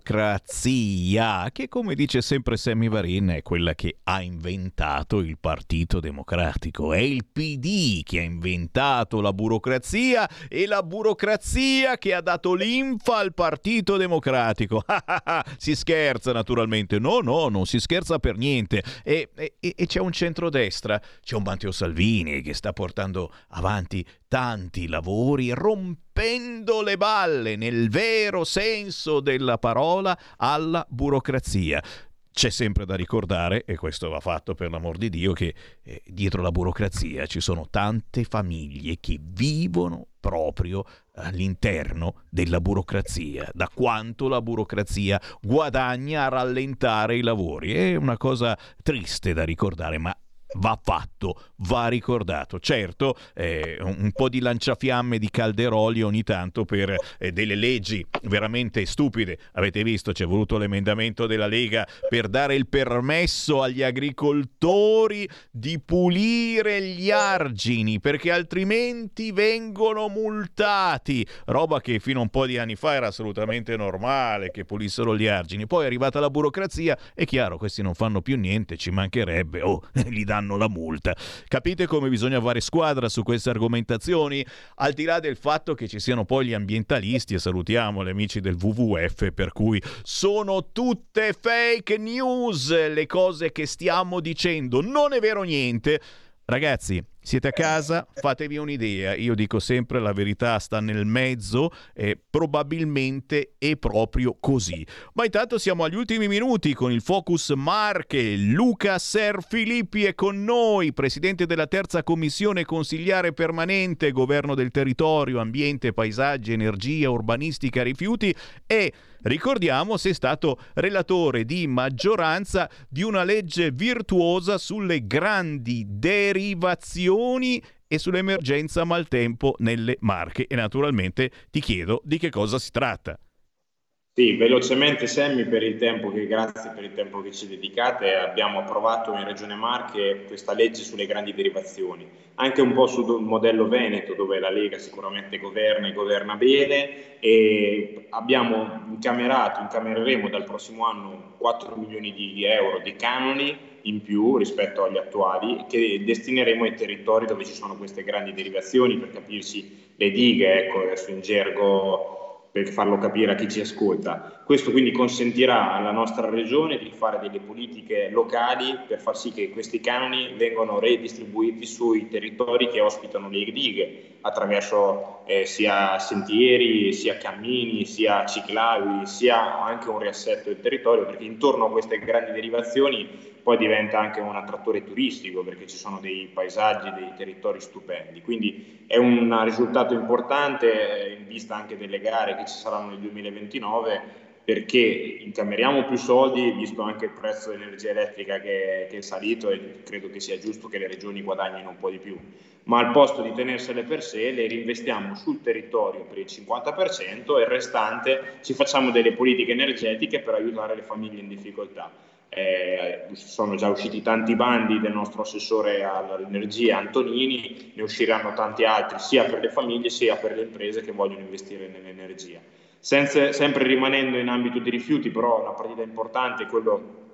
che come dice sempre Sammy Varin è quella che ha inventato il Partito Democratico. È il PD che ha inventato la burocrazia e la burocrazia che ha dato linfa al Partito Democratico. si scherza naturalmente, no, no, non si scherza per niente. E, e, e c'è un centrodestra, c'è un Matteo Salvini che sta portando avanti tanti lavori rompendo le balle nel vero senso della parola alla burocrazia. C'è sempre da ricordare, e questo va fatto per l'amor di Dio, che eh, dietro la burocrazia ci sono tante famiglie che vivono proprio all'interno della burocrazia, da quanto la burocrazia guadagna a rallentare i lavori. È una cosa triste da ricordare, ma va fatto, va ricordato. Certo, eh, un po' di lanciafiamme di Calderoli ogni tanto per eh, delle leggi veramente stupide. Avete visto, c'è voluto l'emendamento della Lega per dare il permesso agli agricoltori di pulire gli argini, perché altrimenti vengono multati. Roba che fino a un po' di anni fa era assolutamente normale che pulissero gli argini. Poi è arrivata la burocrazia, è chiaro, questi non fanno più niente, ci mancherebbe, oh, li danno la multa. Capite come bisogna fare squadra su queste argomentazioni? Al di là del fatto che ci siano poi gli ambientalisti, e salutiamo gli amici del WWF, per cui sono tutte fake news le cose che stiamo dicendo, non è vero niente. Ragazzi, siete a casa, fatevi un'idea. Io dico sempre la verità sta nel mezzo e probabilmente è proprio così. Ma intanto siamo agli ultimi minuti con il Focus Marche. Luca Ser Filippi è con noi, presidente della terza commissione consigliare permanente, governo del territorio, ambiente, paesaggi, energia, urbanistica, rifiuti e Ricordiamo, sei stato relatore di maggioranza di una legge virtuosa sulle grandi derivazioni e sull'emergenza maltempo nelle Marche e naturalmente ti chiedo di che cosa si tratta. Sì, velocemente Semmi, per il tempo che, grazie per il tempo che ci dedicate, abbiamo approvato in Regione Marche questa legge sulle grandi derivazioni, anche un po' sul modello Veneto dove la Lega sicuramente governa e governa bene e abbiamo incamerato, incamereremo dal prossimo anno 4 milioni di euro di canoni in più rispetto agli attuali che destineremo ai territori dove ci sono queste grandi derivazioni, per capirci le dighe, ecco adesso in gergo per farlo capire a chi ci ascolta. Questo quindi consentirà alla nostra regione di fare delle politiche locali per far sì che questi canoni vengano redistribuiti sui territori che ospitano le dighe attraverso eh, sia sentieri, sia cammini, sia ciclabili, sia anche un riassetto del territorio perché intorno a queste grandi derivazioni poi diventa anche un attrattore turistico perché ci sono dei paesaggi, dei territori stupendi. Quindi è un risultato importante in vista anche delle gare che ci saranno nel 2029 perché incameriamo più soldi, visto anche il prezzo dell'energia elettrica che, che, è salito e credo che sia giusto che le regioni guadagnino un po' di più, ma al posto di tenersele per sé le reinvestiamo sul territorio per il 50% e il restante ci facciamo delle politiche energetiche per aiutare le famiglie in difficoltà eh, sono già usciti tanti bandi del nostro assessore all'energia Antonini, ne usciranno tanti altri sia per le famiglie sia per le imprese che vogliono investire nell'energia. Senza, sempre rimanendo in ambito di rifiuti, però una partita importante è quello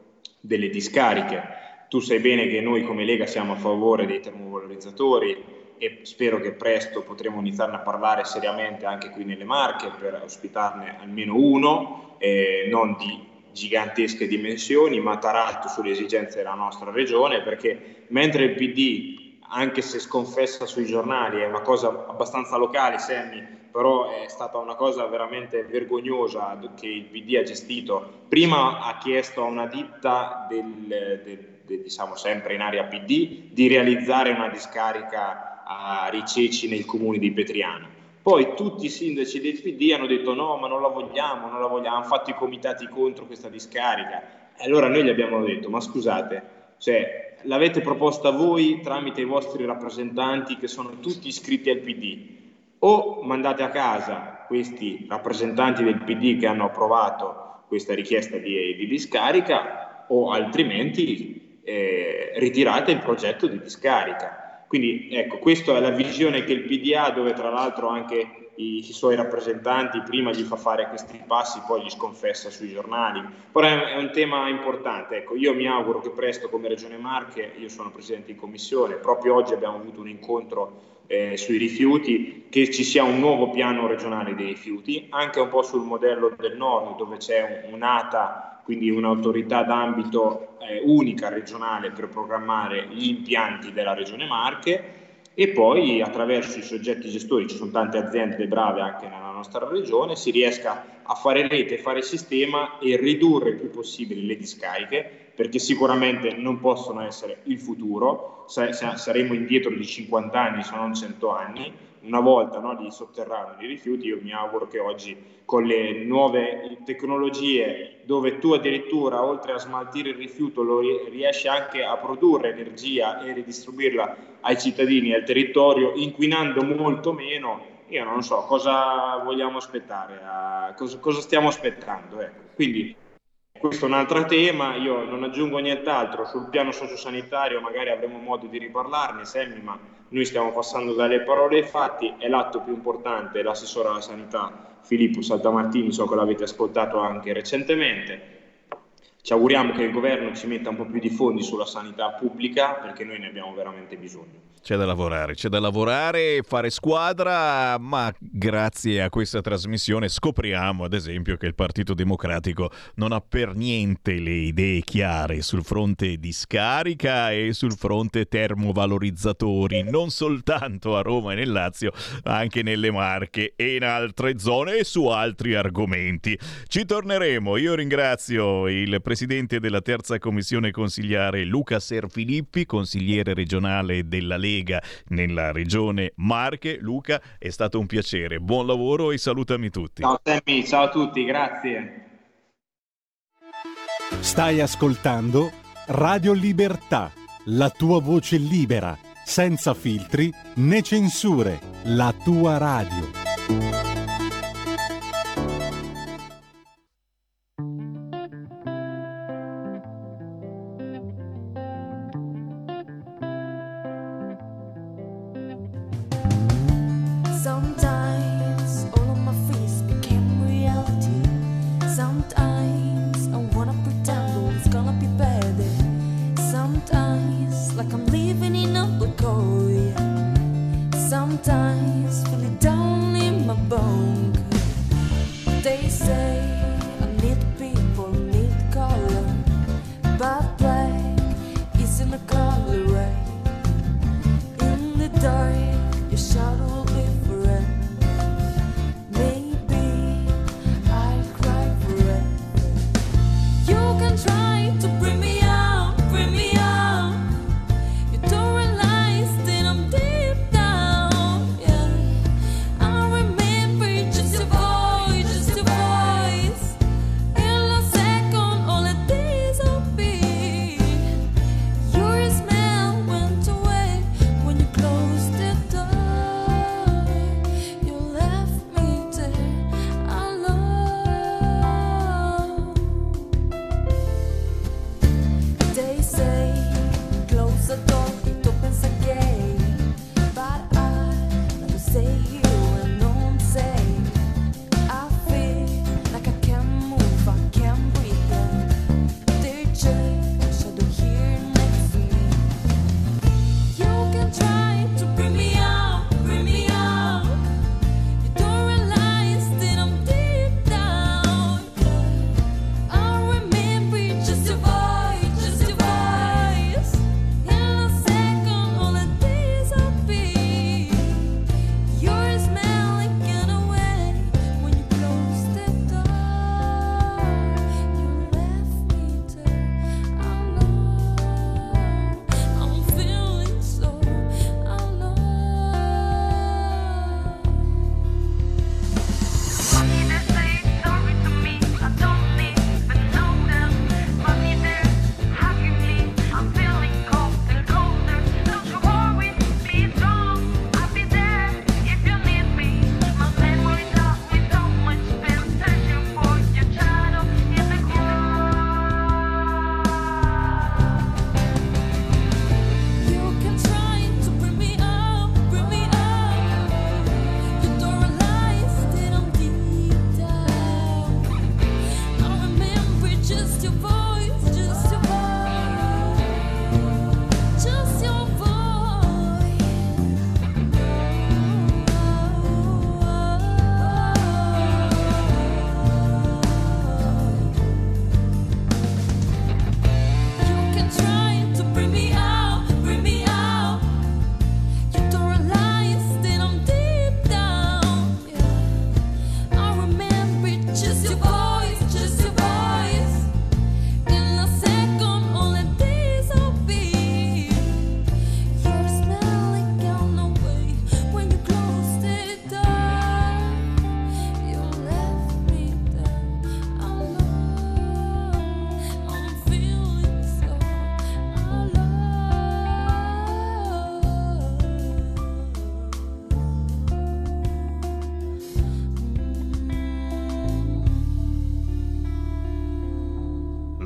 delle discariche. Tu sai bene che noi come Lega siamo a favore dei termovalorizzatori e spero che presto potremo iniziare a parlare seriamente anche qui nelle Marche per ospitarne almeno uno, eh, non di gigantesche dimensioni, ma tarato sulle esigenze della nostra regione, perché mentre il PD, anche se sconfessa sui giornali, è una cosa abbastanza locale, Semmi, però è stata una cosa veramente vergognosa che il PD ha gestito. Prima ha chiesto a una ditta, del, del, del, diciamo sempre in area PD, di realizzare una discarica a Riceci nel comune di Petriano poi tutti i sindaci del PD hanno detto no, ma non la vogliamo, non la vogliamo, hanno fatto i comitati contro questa discarica. E allora noi gli abbiamo detto, ma scusate, cioè, l'avete proposta voi tramite i vostri rappresentanti che sono tutti iscritti al PD, o mandate a casa questi rappresentanti del PD che hanno approvato questa richiesta di, di discarica, o altrimenti eh, ritirate il progetto di discarica. Quindi ecco, questa è la visione che il PDA, dove tra l'altro anche i, i, suoi rappresentanti prima gli fa fare questi passi, poi gli sconfessa sui giornali. Però è, è un tema importante. Ecco, io mi auguro che presto come Regione Marche, io sono presidente in commissione, proprio oggi abbiamo avuto un incontro eh, sui rifiuti, che ci sia un nuovo piano regionale dei rifiuti, anche un po' sul modello del nord, dove c'è un, un'ATA quindi un'autorità d'ambito eh, unica regionale per programmare gli impianti della Regione Marche e poi attraverso i soggetti gestori, ci sono tante aziende brave anche nella nostra regione, si riesca a fare rete, fare sistema e ridurre il più possibile le discariche, perché sicuramente non possono essere il futuro, saremo indietro di 50 anni se non 100 anni, una volta no, di sotterraneo di rifiuti, io mi auguro che oggi con le nuove tecnologie dove tu addirittura oltre a smaltire il rifiuto lo riesci anche a produrre energia e ridistribuirla ai cittadini e al territorio inquinando molto meno, io non so cosa vogliamo aspettare, uh, cosa, cosa, stiamo aspettando. Ecco. Quindi questo è un altro tema, io non aggiungo nient'altro, sul piano sociosanitario magari avremo modo di riparlarne, Semmi, ma noi stiamo passando dalle parole ai fatti, è l'atto più importante, l'assessore alla sanità Filippo Saltamartini, so che l'avete ascoltato anche recentemente, ci auguriamo che il governo ci metta un po' più di fondi sulla sanità pubblica perché noi ne abbiamo veramente bisogno. C'è da lavorare, c'è da lavorare, fare squadra, ma grazie a questa trasmissione scopriamo ad esempio che il Partito Democratico non ha per niente le idee chiare sul fronte di scarica e sul fronte termovalorizzatori, non soltanto a Roma e nel Lazio, ma anche nelle Marche e in altre zone e su altri argomenti. Ci torneremo, io ringrazio il Presidente della Terza Commissione Consigliare Luca Serfilippi, consigliere regionale della Lega Lega nella regione Marche. Luca, è stato un piacere. Buon lavoro e salutami tutti. Ciao Sammy, ciao a tutti, grazie. Stai ascoltando Radio Libertà, la tua voce libera, senza filtri né censure, la tua radio. sometimes feel it down in my bone. They say.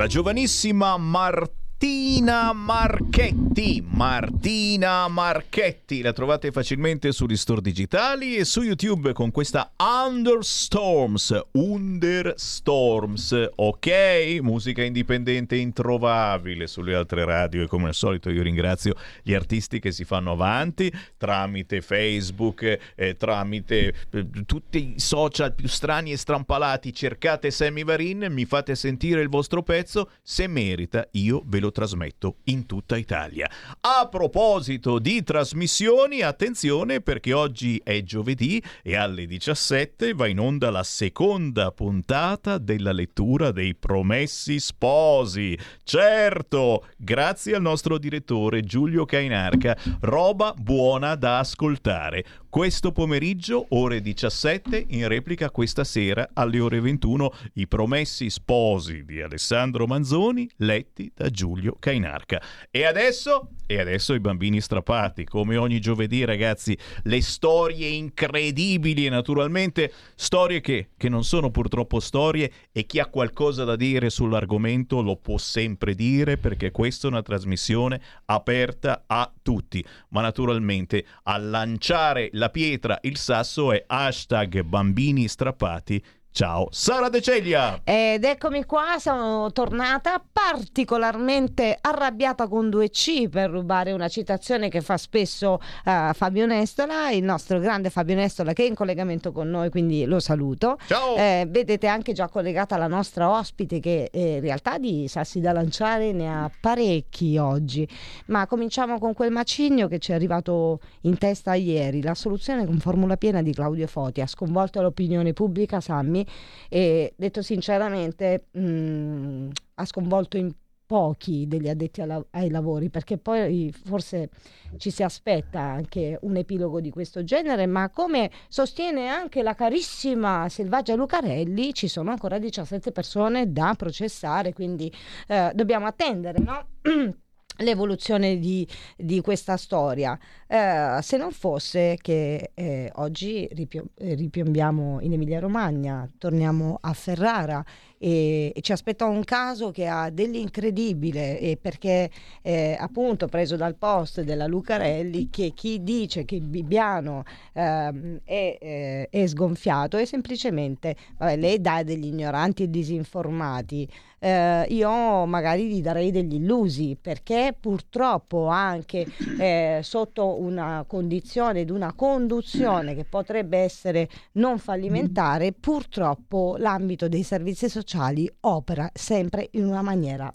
Giovanissima Martina Marchetti. Martina Marchetti. La trovate facilmente sugli store digitali e su YouTube con questa Understorms. Understorms. Ok? Musica indipendente introvabile sulle altre radio e come al solito io ringrazio gli artisti che si fanno avanti tramite Facebook, eh, tramite eh, tutti i social più strani e strampalati. Cercate Sammy Varin, mi fate sentire il vostro pezzo. Se merita, io ve lo trasmetto in tutta Italia. A proposito di trasmissioni, attenzione perché oggi è giovedì e alle 17 va in onda la seconda puntata della lettura dei Promessi Sposi. Certo, grazie al nostro direttore Giulio Cainarca, roba buona da ascoltare. Questo pomeriggio, ore 17, in replica questa sera alle ore 21, I Promessi Sposi di Alessandro Manzoni, letti da Giulio Cainarca. E adesso, e adesso i bambini strappati, come ogni giovedì ragazzi, le storie incredibili e naturalmente storie che, che non sono purtroppo storie e chi ha qualcosa da dire sull'argomento lo può sempre dire perché questa è una trasmissione aperta a tutti, ma naturalmente a lanciare la pietra, il sasso è hashtag bambini strappati Ciao, Sara De Ceglia! Ed eccomi qua, sono tornata particolarmente arrabbiata con 2C per rubare una citazione che fa spesso eh, Fabio Nestola, il nostro grande Fabio Nestola che è in collegamento con noi, quindi lo saluto. Ciao! Eh, vedete anche già collegata la nostra ospite che eh, in realtà di sassi da lanciare ne ha parecchi oggi, ma cominciamo con quel macigno che ci è arrivato in testa ieri, la soluzione con formula piena di Claudio Foti ha sconvolto l'opinione pubblica, Sammy, e detto sinceramente mh, ha sconvolto in pochi degli addetti alla- ai lavori perché poi forse ci si aspetta anche un epilogo di questo genere ma come sostiene anche la carissima Selvaggia Lucarelli ci sono ancora 17 persone da processare quindi eh, dobbiamo attendere no? l'evoluzione di, di questa storia. Eh, se non fosse che eh, oggi ripio- ripiombiamo in Emilia Romagna, torniamo a Ferrara e, e ci aspetta un caso che ha dell'incredibile perché eh, appunto preso dal post della Lucarelli che chi dice che Bibbiano ehm, è, eh, è sgonfiato è semplicemente vabbè, lei dà degli ignoranti e disinformati eh, io magari gli darei degli illusi perché purtroppo anche eh, sotto una condizione di una conduzione che potrebbe essere non fallimentare purtroppo l'ambito dei servizi sociali opera sempre in una maniera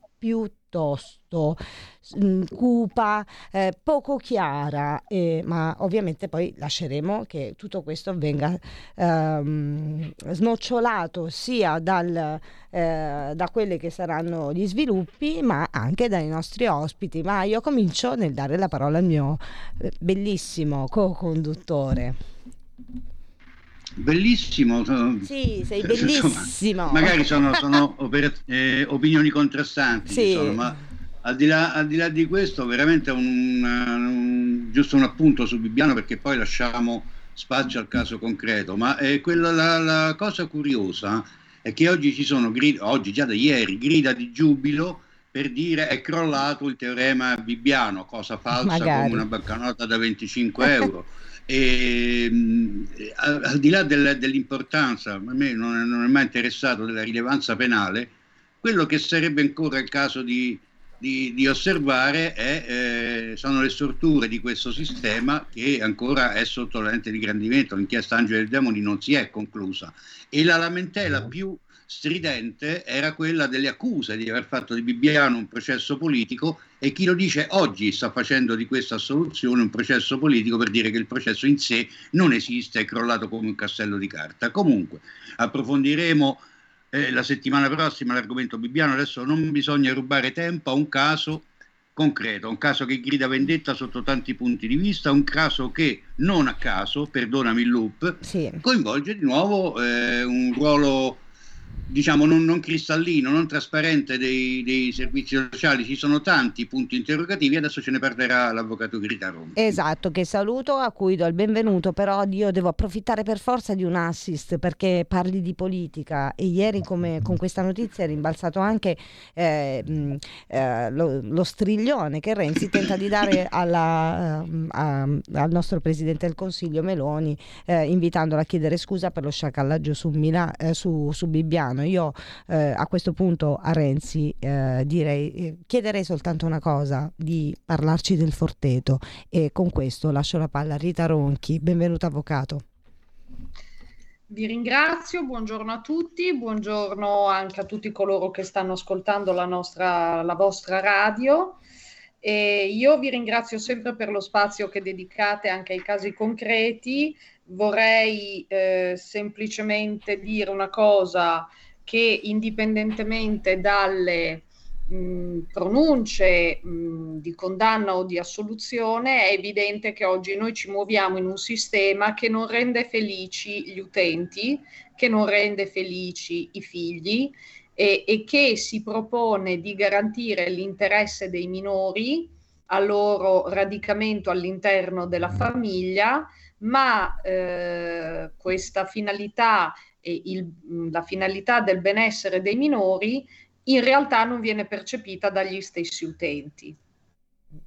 piuttosto mm, cupa, eh, poco chiara, eh, ma ovviamente poi lasceremo che tutto questo venga ehm, snocciolato sia dal, eh, da quelli che saranno gli sviluppi, ma anche dai nostri ospiti. Ma io comincio nel dare la parola al mio eh, bellissimo co-conduttore. Bellissimo. Sì, sei insomma, bellissimo. magari sono, sono opera- eh, opinioni contrastanti, Sì. insomma, ma al di, là, al di là di questo, veramente un, un- giusto un appunto su Bibbiano perché poi lasciamo spazio al caso concreto. Ma eh, quella- la, la cosa curiosa è che oggi ci sono, grida, oggi già da ieri, grida di giubilo per dire è crollato il teorema Bibbiano, cosa falsa Magari. come una banconota da 25 euro. E, mh, al, al di là del- dell'importanza, a me non è, non è mai interessato della rilevanza penale, quello che sarebbe ancora il caso di, di- di osservare è, eh, sono le strutture di questo sistema che ancora è sotto lente di ingrandimento. L'inchiesta Angeli e Demoni non si è conclusa e la lamentela più stridente era quella delle accuse di aver fatto di Bibbiano un processo politico e chi lo dice oggi sta facendo di questa assoluzione un processo politico per dire che il processo in sé non esiste, è crollato come un castello di carta. Comunque approfondiremo eh, la settimana prossima l'argomento Bibbiano, adesso non bisogna rubare tempo a un caso concreto, un caso che grida vendetta sotto tanti punti di vista, un caso che non a caso, perdonami il loop, coinvolge di nuovo eh, un ruolo diciamo non, non cristallino, non trasparente dei, dei servizi sociali, ci sono tanti punti interrogativi, adesso ce ne parlerà l'avvocato Gritaron. Esatto, che saluto, a cui do il benvenuto, però io devo approfittare per forza di un assist perché parli di politica e ieri come, con questa notizia è rimbalzato anche eh, eh, lo, lo striglione che Renzi tenta di dare alla, ehm, a- al nostro Presidente del Consiglio Meloni eh, invitandolo a chiedere scusa per lo sciacallaggio su, Mila- eh, su, su Bibbiano. Io eh, a questo punto a Renzi eh, direi, eh, chiederei soltanto una cosa, di parlarci del Forteto e con questo lascio la palla a Rita Ronchi. Benvenuto avvocato. Vi ringrazio, buongiorno a tutti, buongiorno anche a tutti coloro che stanno ascoltando la, nostra, la vostra radio. E io vi ringrazio sempre per lo spazio che dedicate anche ai casi concreti. Vorrei eh, semplicemente dire una cosa che indipendentemente dalle pronunce mh, di condanna o di assoluzione, è evidente che oggi noi ci muoviamo in un sistema che non rende felici gli utenti, che non rende felici i figli e, e che si propone di garantire l'interesse dei minori al loro radicamento all'interno della famiglia, ma eh, questa finalità e il- la finalità del benessere dei minori in realtà non viene percepita dagli stessi utenti.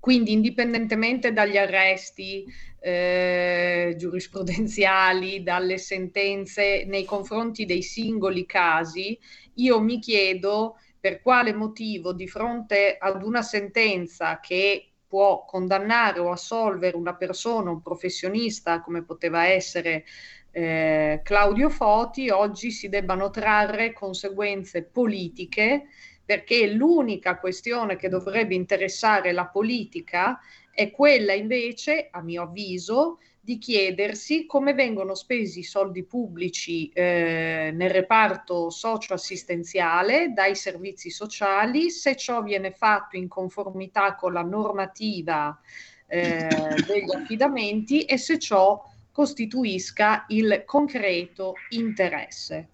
quindi indipendentemente dagli arresti eh, giurisprudenziali, dalle sentenze nei confronti dei singoli casi, io mi chiedo per quale motivo di fronte ad una sentenza che può condannare o assolvere una persona, un professionista come poteva essere eh, Claudio Foti, oggi si debbano trarre conseguenze politiche perché l'unica questione che dovrebbe interessare la politica è quella invece, a mio avviso, di chiedersi come vengono spesi i soldi pubblici eh, nel reparto socio-assistenziale dai servizi sociali, se ciò viene fatto in conformità con la normativa eh, degli affidamenti e se ciò costituisca il concreto interesse.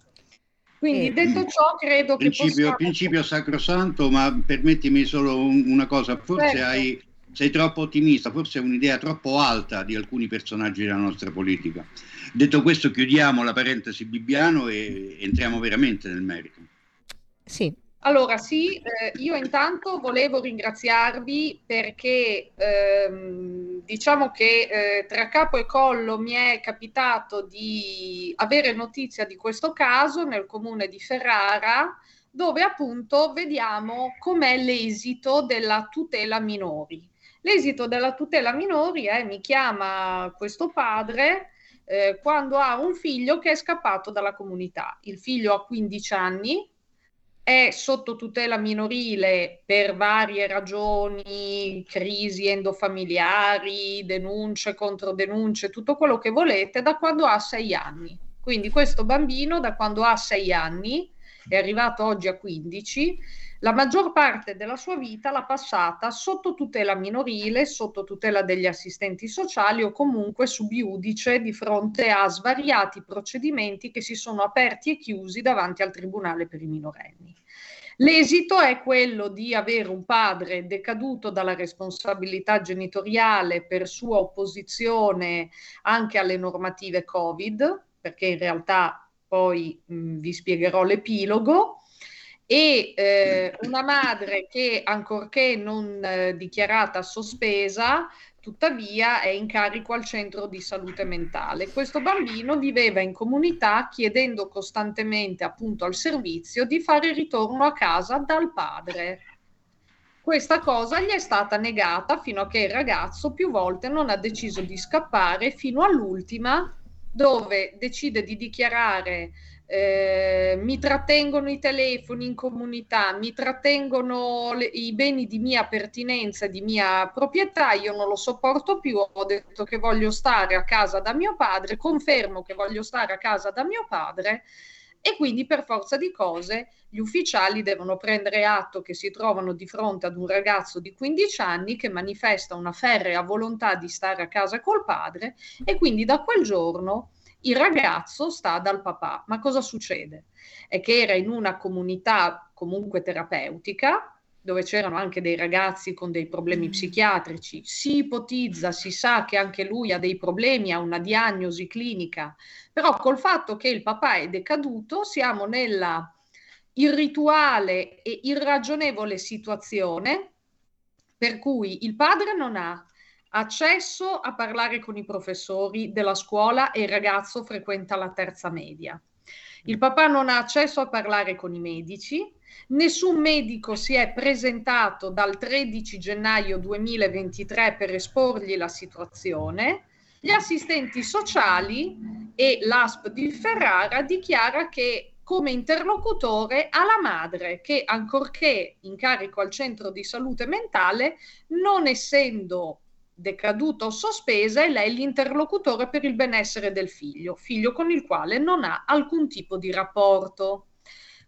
Quindi Eh, detto ciò, credo che Principio, possiamo... principio sacrosanto, ma permettimi solo un- una cosa, forse Certo. hai- sei troppo ottimista, forse è un'idea troppo alta di alcuni personaggi della nostra politica. Detto questo, chiudiamo la parentesi Bibbiano e entriamo veramente nel merito. Sì. Allora sì, eh, io intanto volevo ringraziarvi perché ehm, diciamo che eh, tra capo e collo mi è capitato di avere notizia di questo caso nel comune di Ferrara, dove appunto vediamo com'è l'esito della tutela minori. L'esito della tutela minori è mi chiama questo padre eh, quando ha un figlio che è scappato dalla comunità. Il figlio ha 15 anni, è sotto tutela minorile per varie ragioni, crisi endofamiliari, denunce, controdenunce, tutto quello che volete, da quando ha sei anni. Quindi questo bambino da quando ha sei anni è arrivato oggi a 15, la maggior parte della sua vita l'ha passata sotto tutela minorile, sotto tutela degli assistenti sociali o comunque subiudice di fronte a svariati procedimenti che si sono aperti e chiusi davanti al Tribunale per i minorenni. L'esito è quello di avere un padre decaduto dalla responsabilità genitoriale per sua opposizione anche alle normative Covid, perché in realtà poi mh, vi spiegherò l'epilogo, e eh, una madre che ancorché non eh, dichiarata sospesa, tuttavia è in carico al centro di salute mentale. Questo bambino viveva in comunità chiedendo costantemente appunto al servizio di fare ritorno a casa dal padre. Questa cosa gli è stata negata fino a che il ragazzo più volte non ha deciso di scappare fino all'ultima dove decide di dichiarare eh, mi trattengono i telefoni in comunità, mi trattengono le- i beni di mia pertinenza, di mia proprietà, io non lo sopporto più, ho detto che voglio stare a casa da mio padre, confermo che voglio stare a casa da mio padre e quindi per forza di cose gli ufficiali devono prendere atto che si trovano di fronte ad un ragazzo di 15 anni che manifesta una ferrea volontà di stare a casa col padre e quindi da quel giorno il ragazzo sta dal papà. Ma cosa succede? È che era in una comunità comunque terapeutica dove c'erano anche dei ragazzi con dei problemi psichiatrici, si ipotizza, si sa che anche lui ha dei problemi, ha una diagnosi clinica, però col fatto che il papà è decaduto siamo nella irrituale e irragionevole situazione per cui il padre non ha accesso a parlare con i professori della scuola e il ragazzo frequenta la terza media. Il papà non ha accesso a parlare con i medici, nessun medico si è presentato dal 13 gennaio 2023 per esporgli la situazione. Gli assistenti sociali e l'ASP di Ferrara dichiara che come interlocutore ha la madre che ancorché in carico al centro di salute mentale, non essendo decaduta o sospesa, è lei l'interlocutore per il benessere del figlio, figlio con il quale non ha alcun tipo di rapporto.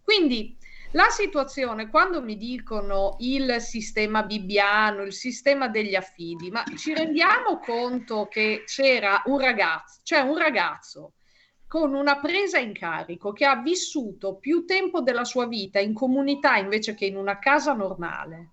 Quindi la situazione, quando mi dicono il sistema bibbiano, il sistema degli affidi, ma ci rendiamo conto che c'era un ragazzo, cioè un ragazzo con una presa in carico che ha vissuto più tempo della sua vita in comunità invece che in una casa normale,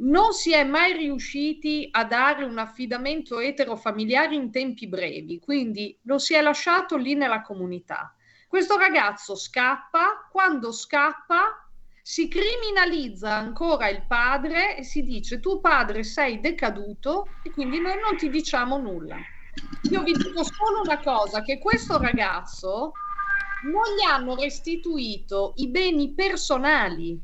non si è mai riusciti a dare un affidamento eterofamiliare in tempi brevi, quindi lo si è lasciato lì nella comunità. Questo ragazzo scappa, quando scappa si criminalizza ancora il padre e si dice tu padre sei decaduto e quindi noi non ti diciamo nulla. Io vi dico solo una cosa, che questo ragazzo non gli hanno restituito i beni personali,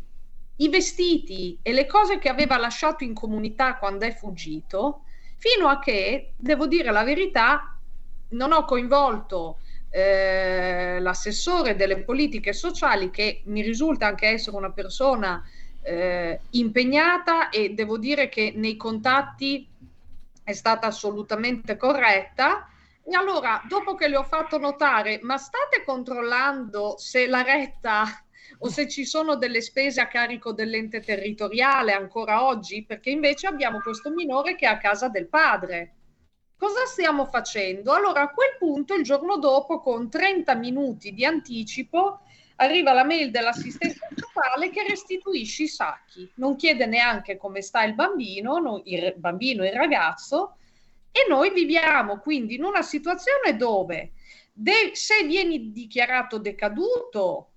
i vestiti e le cose che aveva lasciato in comunità quando è fuggito, fino a che, devo dire la verità, non ho coinvolto eh, l'assessore delle politiche sociali, che mi risulta anche essere una persona eh, impegnata e devo dire che nei contatti è stata assolutamente corretta. E allora, dopo che le ho fatto notare, ma state controllando se la retta o se ci sono delle spese a carico dell'ente territoriale ancora oggi, perché invece abbiamo questo minore che è a casa del padre. Cosa stiamo facendo? Allora, a quel punto, il giorno dopo, con 30 minuti di anticipo, arriva la mail dell'assistenza sociale che restituisce i sacchi. Non chiede neanche come sta il bambino, no- il bambino e il ragazzo, e noi viviamo quindi in una situazione dove de- se vieni dichiarato decaduto,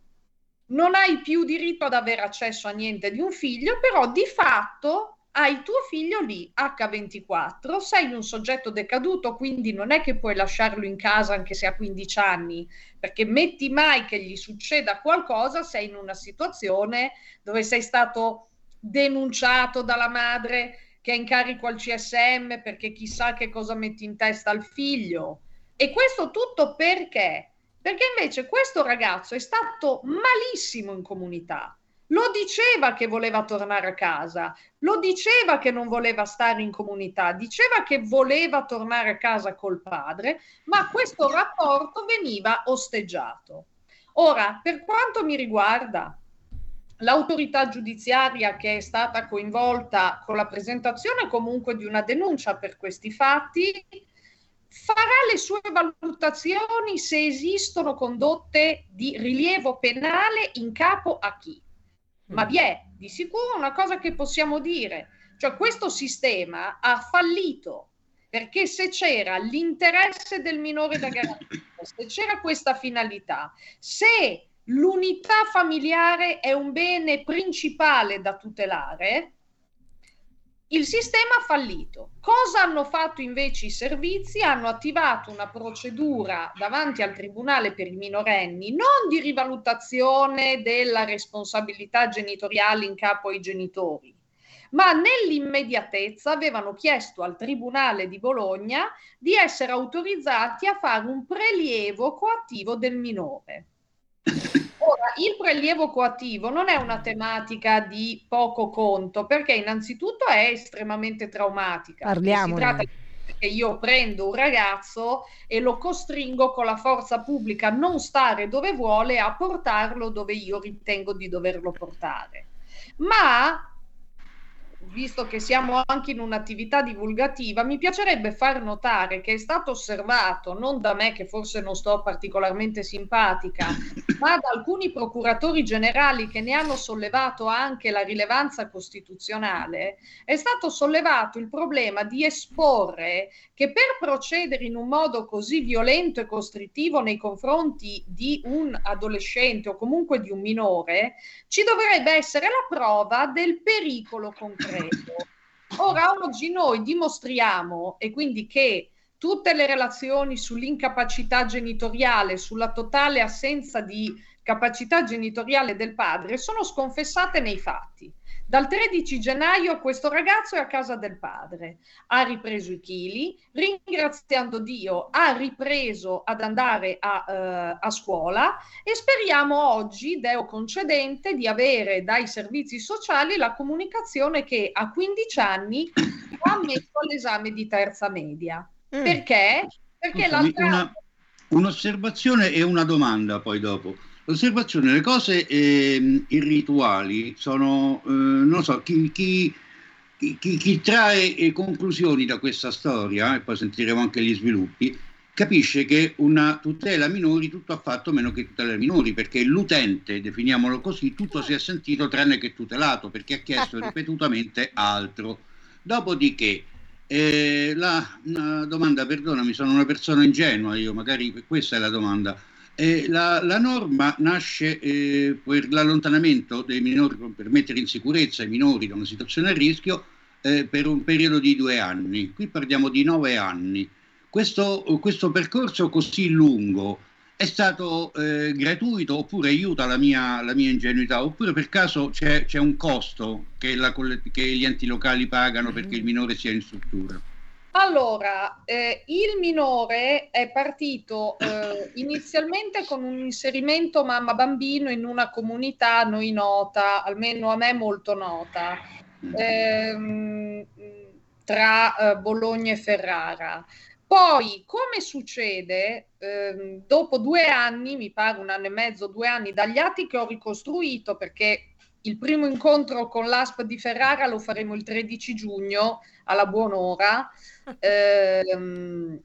non hai più diritto ad avere accesso a niente di un figlio, però di fatto hai tuo figlio lì, H24, sei un soggetto decaduto, quindi non è che puoi lasciarlo in casa anche se ha 15 anni, perché metti mai che gli succeda qualcosa, sei in una situazione dove sei stato denunciato dalla madre che è in carico al CSM perché chissà che cosa metti in testa al figlio. E questo tutto perché? Perché invece questo ragazzo è stato malissimo in comunità. Lo diceva che voleva tornare a casa, lo diceva che non voleva stare in comunità, diceva che voleva tornare a casa col padre, ma questo rapporto veniva osteggiato. Ora, per quanto mi riguarda, l'autorità giudiziaria che è stata coinvolta con la presentazione comunque di una denuncia per questi fatti farà le sue valutazioni se esistono condotte di rilievo penale in capo a chi. Ma vi è di sicuro una cosa che possiamo dire, cioè questo sistema ha fallito perché se c'era l'interesse del minore da garantire, se c'era questa finalità, se l'unità familiare è un bene principale da tutelare, il sistema ha fallito. Cosa hanno fatto invece i servizi? Hanno attivato una procedura davanti al Tribunale per i minorenni, non di rivalutazione della responsabilità genitoriale in capo ai genitori, ma nell'immediatezza avevano chiesto al Tribunale di Bologna di essere autorizzati a fare un prelievo coattivo del minore. Ora, il prelievo coattivo non è una tematica di poco conto, perché innanzitutto è estremamente traumatica. Parliamone. Si tratta di che io prendo un ragazzo e lo costringo con la forza pubblica a non stare dove vuole, a portarlo dove io ritengo di doverlo portare. Ma visto che siamo anche in un'attività divulgativa, mi piacerebbe far notare che è stato osservato, non da me che forse non sto particolarmente simpatica, ma da alcuni procuratori generali che ne hanno sollevato anche la rilevanza costituzionale, è stato sollevato il problema di esporre che per procedere in un modo così violento e costrittivo nei confronti di un adolescente o comunque di un minore, ci dovrebbe essere la prova del pericolo concreto. Ora, oggi noi dimostriamo, e quindi che tutte le relazioni sull'incapacità genitoriale, sulla totale assenza di capacità genitoriale del padre, sono sconfessate nei fatti. Dal 13 gennaio questo ragazzo è a casa del padre, ha ripreso i chili, ringraziando Dio ha ripreso ad andare a, eh, a scuola e speriamo oggi, Deo concedente, di avere dai servizi sociali la comunicazione che a 15 anni ha ammesso all'esame di terza media. Perché? Perché Scusami, l'altra... una- un'osservazione e una domanda poi dopo. L'osservazione, le cose ehm, irrituali sono, eh, non so, chi, chi- chi- chi- trae eh, conclusioni da questa storia, e poi sentiremo anche gli sviluppi, capisce che una tutela minori tutto ha fatto meno che tutela minori, perché l'utente, definiamolo così, tutto si è sentito tranne che tutelato, perché ha chiesto ripetutamente altro. Dopodiché, eh, la una domanda, perdonami, sono una persona ingenua io, magari questa è la domanda. La, la norma nasce eh, per l'allontanamento dei minori, per mettere in sicurezza i minori da una situazione a rischio eh, per un periodo di due anni. Qui parliamo di nove anni. Questo, questo percorso così lungo è stato eh, gratuito oppure aiuta la mia, la mia ingenuità oppure per caso c'è, c'è un costo che, la, che gli enti locali pagano perché il minore sia in struttura? Allora, eh, il minore è partito eh, inizialmente con un inserimento mamma-bambino in una comunità a noi nota, almeno a me molto nota, ehm, tra eh, Bologna e Ferrara. Poi, come succede, ehm, dopo due anni, mi pare un anno e mezzo, due anni, dagli atti che ho ricostruito, perché il primo incontro con l'ASP di Ferrara lo faremo il 13 giugno alla buon'ora. Ehm,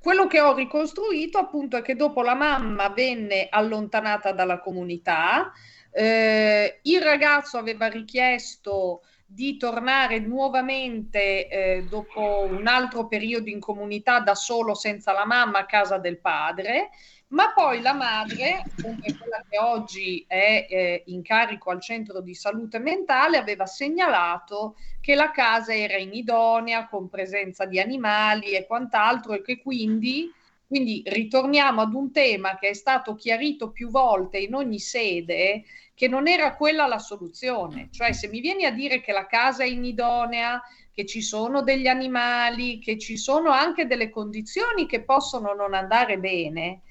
quello che ho ricostruito appunto è che dopo la mamma venne allontanata dalla comunità, eh, il ragazzo aveva richiesto di tornare nuovamente eh, dopo un altro periodo in comunità da solo senza la mamma a casa del padre, ma poi la madre, come quella che oggi è eh, in carico al centro di salute mentale, aveva segnalato che la casa era inidonea, con presenza di animali e quant'altro, e che quindi, quindi ritorniamo ad un tema che è stato chiarito più volte in ogni sede, che non era quella la soluzione. Cioè, se mi vieni a dire che la casa è inidonea, che ci sono degli animali, che ci sono anche delle condizioni che possono non andare bene,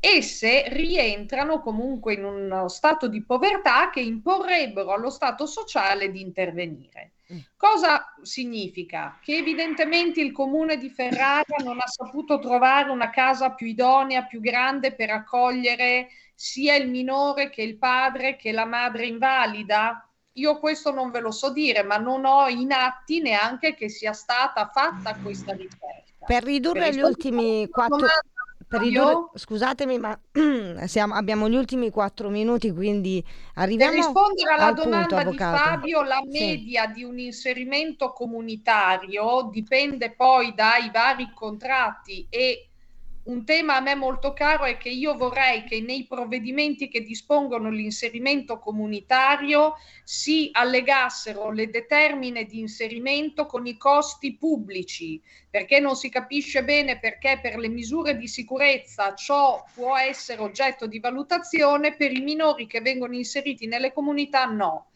esse rientrano comunque in uno stato di povertà che imporrebbero allo Stato sociale di intervenire. Cosa significa? Che evidentemente il comune di Ferrara non ha saputo trovare una casa più idonea, più grande per accogliere sia il minore che il padre che la madre invalida? Io questo non ve lo so dire, ma non ho in atti neanche che sia stata fatta questa ricerca. Per ridurre Per gli ultimi quattro... domanda, Per ridurre, scusatemi, ma siamo- abbiamo gli ultimi quattro minuti, quindi Per arriviamo rispondere alla al punto, domanda di avvocato. Fabio, la Sì. media di un inserimento comunitario dipende poi dai vari contratti e un tema a me molto caro è che io vorrei che nei provvedimenti che dispongono l'inserimento comunitario si allegassero le determine di inserimento con i costi pubblici, perché non si capisce bene perché per le misure di sicurezza ciò può essere oggetto di valutazione, per i minori che vengono inseriti nelle comunità no.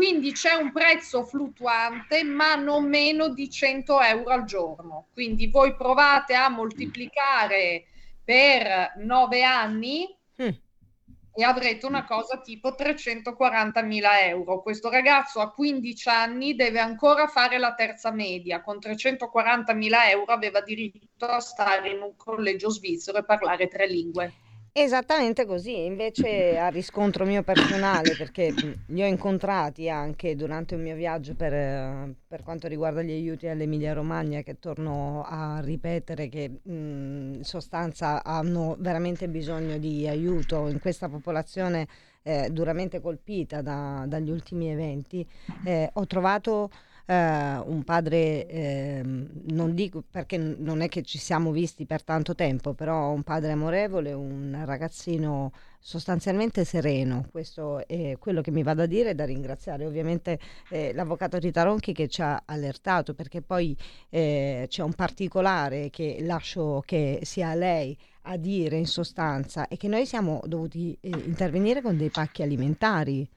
Quindi c'è un prezzo fluttuante, ma non meno di 100 euro al giorno. Quindi voi provate a moltiplicare per 9 anni e avrete una cosa tipo 340 mila euro. Questo ragazzo a 15 anni deve ancora fare la terza media. Con 340 mila euro aveva diritto a stare in un collegio svizzero e parlare tre lingue. Esattamente così, invece a riscontro mio personale, perché li ho incontrati anche durante un mio viaggio per, per quanto riguarda gli aiuti all'Emilia Romagna, che torno a ripetere che in sostanza hanno veramente bisogno di aiuto in questa popolazione eh, duramente colpita da- dagli ultimi eventi. Eh, ho trovato un padre, ehm, non dico perché non è che ci siamo visti per tanto tempo, però un padre amorevole, un ragazzino sostanzialmente sereno. Questo è quello che mi va da dire e da ringraziare ovviamente eh, l'avvocato Rita Ronchi che ci ha allertato perché poi eh, c'è un particolare che lascio che sia lei a dire in sostanza e che noi siamo dovuti eh, intervenire con dei pacchi alimentari.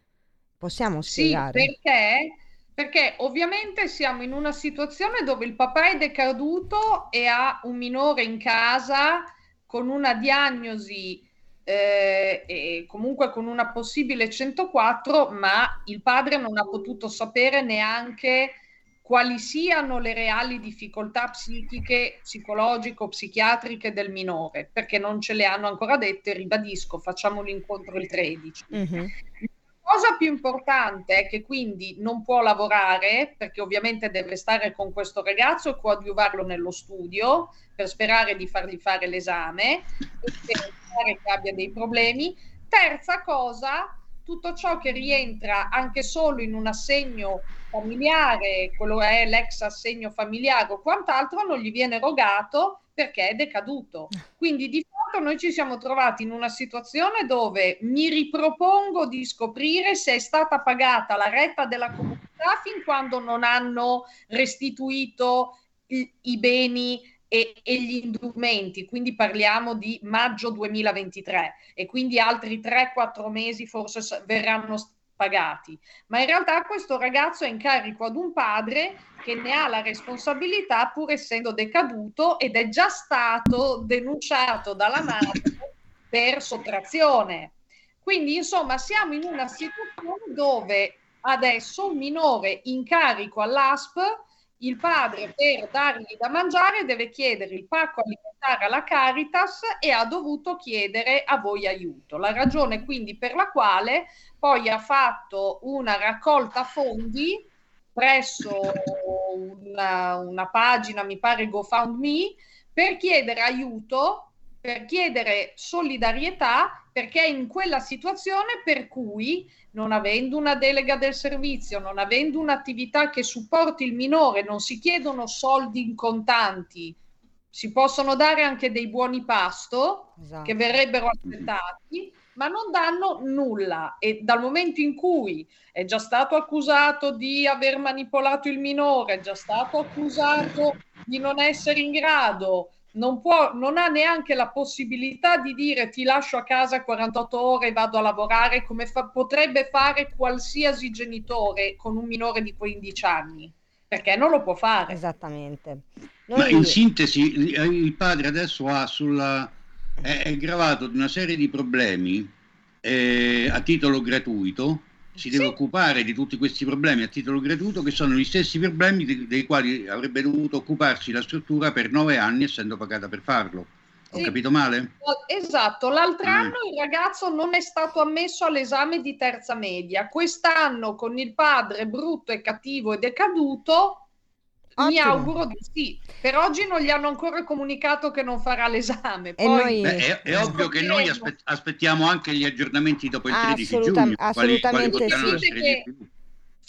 Possiamo Sì, spiegare? perché? Perché ovviamente siamo in una situazione dove il papà è decaduto e ha un minore in casa con una diagnosi eh, e comunque con una possibile 104, ma il padre non ha potuto sapere neanche quali siano le reali difficoltà psichiche, psicologico-psichiatriche del minore, perché non ce le hanno ancora dette, ribadisco, facciamo l'incontro il 13. La cosa più importante è che quindi non può lavorare perché ovviamente deve stare con questo ragazzo e coadiuvarlo nello studio per sperare di fargli fare l'esame e per evitare che abbia dei problemi. Terza cosa, tutto ciò che rientra anche solo in un assegno familiare, quello è l'ex assegno familiare o quant'altro, non gli viene erogato perché è decaduto. Quindi di fatto noi ci siamo trovati in una situazione dove mi ripropongo di scoprire se è stata pagata la retta della comunità fin quando non hanno restituito i, i beni e, e gli indumenti, quindi parliamo di maggio 2023 e quindi altri 3-4 mesi forse verranno pagati. Ma in realtà questo ragazzo è in carico ad un padre che ne ha la responsabilità pur essendo decaduto ed è già stato denunciato dalla madre per sottrazione. Quindi insomma siamo in una situazione dove adesso un minore in carico all'ASP il padre per dargli da mangiare deve chiedere il pacco alimentare alla Caritas e ha dovuto chiedere a voi aiuto. La ragione quindi per la quale poi ha fatto una raccolta fondi presso una, una pagina, mi pare GoFundMe, per chiedere aiuto, per chiedere solidarietà, perché è in quella situazione per cui non avendo una delega del servizio, non avendo un'attività che supporti il minore, non si chiedono soldi in contanti, si possono dare anche dei buoni pasto Esatto. che verrebbero accettati, ma non danno nulla. E dal momento in cui è già stato accusato di aver manipolato il minore, è già stato accusato di non essere in grado, non, può, non ha neanche la possibilità di dire ti lascio a casa 48 ore e vado a lavorare come fa- potrebbe fare qualsiasi genitore con un minore di 15 anni, perché non lo può fare. Esattamente. Ma in sintesi, il padre adesso ha sulla, è, è gravato di una serie di problemi eh, a titolo gratuito. Si deve occupare di tutti questi problemi a titolo gratuito, che sono gli stessi problemi di- dei quali avrebbe dovuto occuparsi la struttura per nove anni, essendo pagata per farlo. Ho Sì. capito male? Esatto, l'altro Mm. anno il ragazzo non è stato ammesso all'esame di terza media. Quest'anno con il padre brutto e cattivo e decaduto, mi Ottimo. auguro di sì. Per oggi non gli hanno ancora comunicato che non farà l'esame. E Poi noi- Beh, è, è ovvio che noi aspettiamo anche gli aggiornamenti dopo il 13 Assoluta- giugno. quali- quali assolutamente potranno sì. Che-.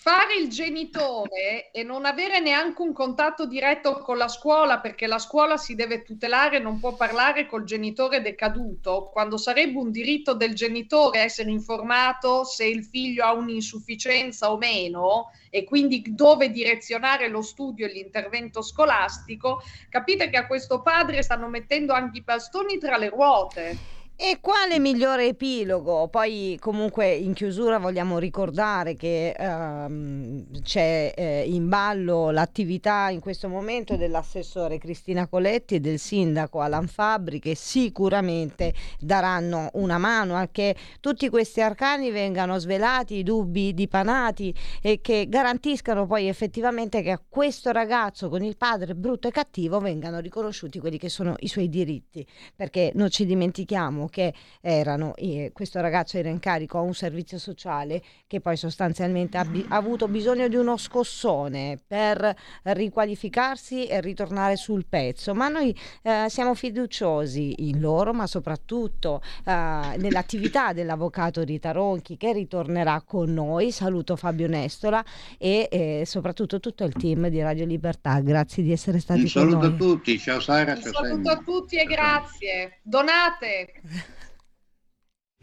Fare il genitore e non avere neanche un contatto diretto con la scuola, perché la scuola si deve tutelare, non può parlare col genitore decaduto, quando sarebbe un diritto del genitore essere informato se il figlio ha un'insufficienza o meno e quindi dove direzionare lo studio e l'intervento scolastico, capite che a questo padre stanno mettendo anche i bastoni tra le ruote. E quale migliore epilogo? Poi comunque in chiusura vogliamo ricordare che ehm, c'è eh, in ballo l'attività in questo momento dell'assessore Cristina Coletti e del sindaco Alan Fabri che sicuramente daranno una mano a che tutti questi arcani vengano svelati, i dubbi dipanati e che garantiscano poi effettivamente che a questo ragazzo con il padre brutto e cattivo vengano riconosciuti quelli che sono i suoi diritti perché non ci dimentichiamo che erano, eh, questo ragazzo era in carico a un servizio sociale che poi sostanzialmente ha, bi- ha avuto bisogno di uno scossone per riqualificarsi e ritornare sul pezzo, ma noi eh, siamo fiduciosi in loro, ma soprattutto eh, nell'attività dell'avvocato Rita Ronchi che ritornerà con noi. Saluto Fabio Nestola e eh, soprattutto tutto il team di Radio Libertà. Grazie di essere stati Un con saluto a noi. tutti, ciao Sara, Un ciao saluto a tutti e grazie. Donate.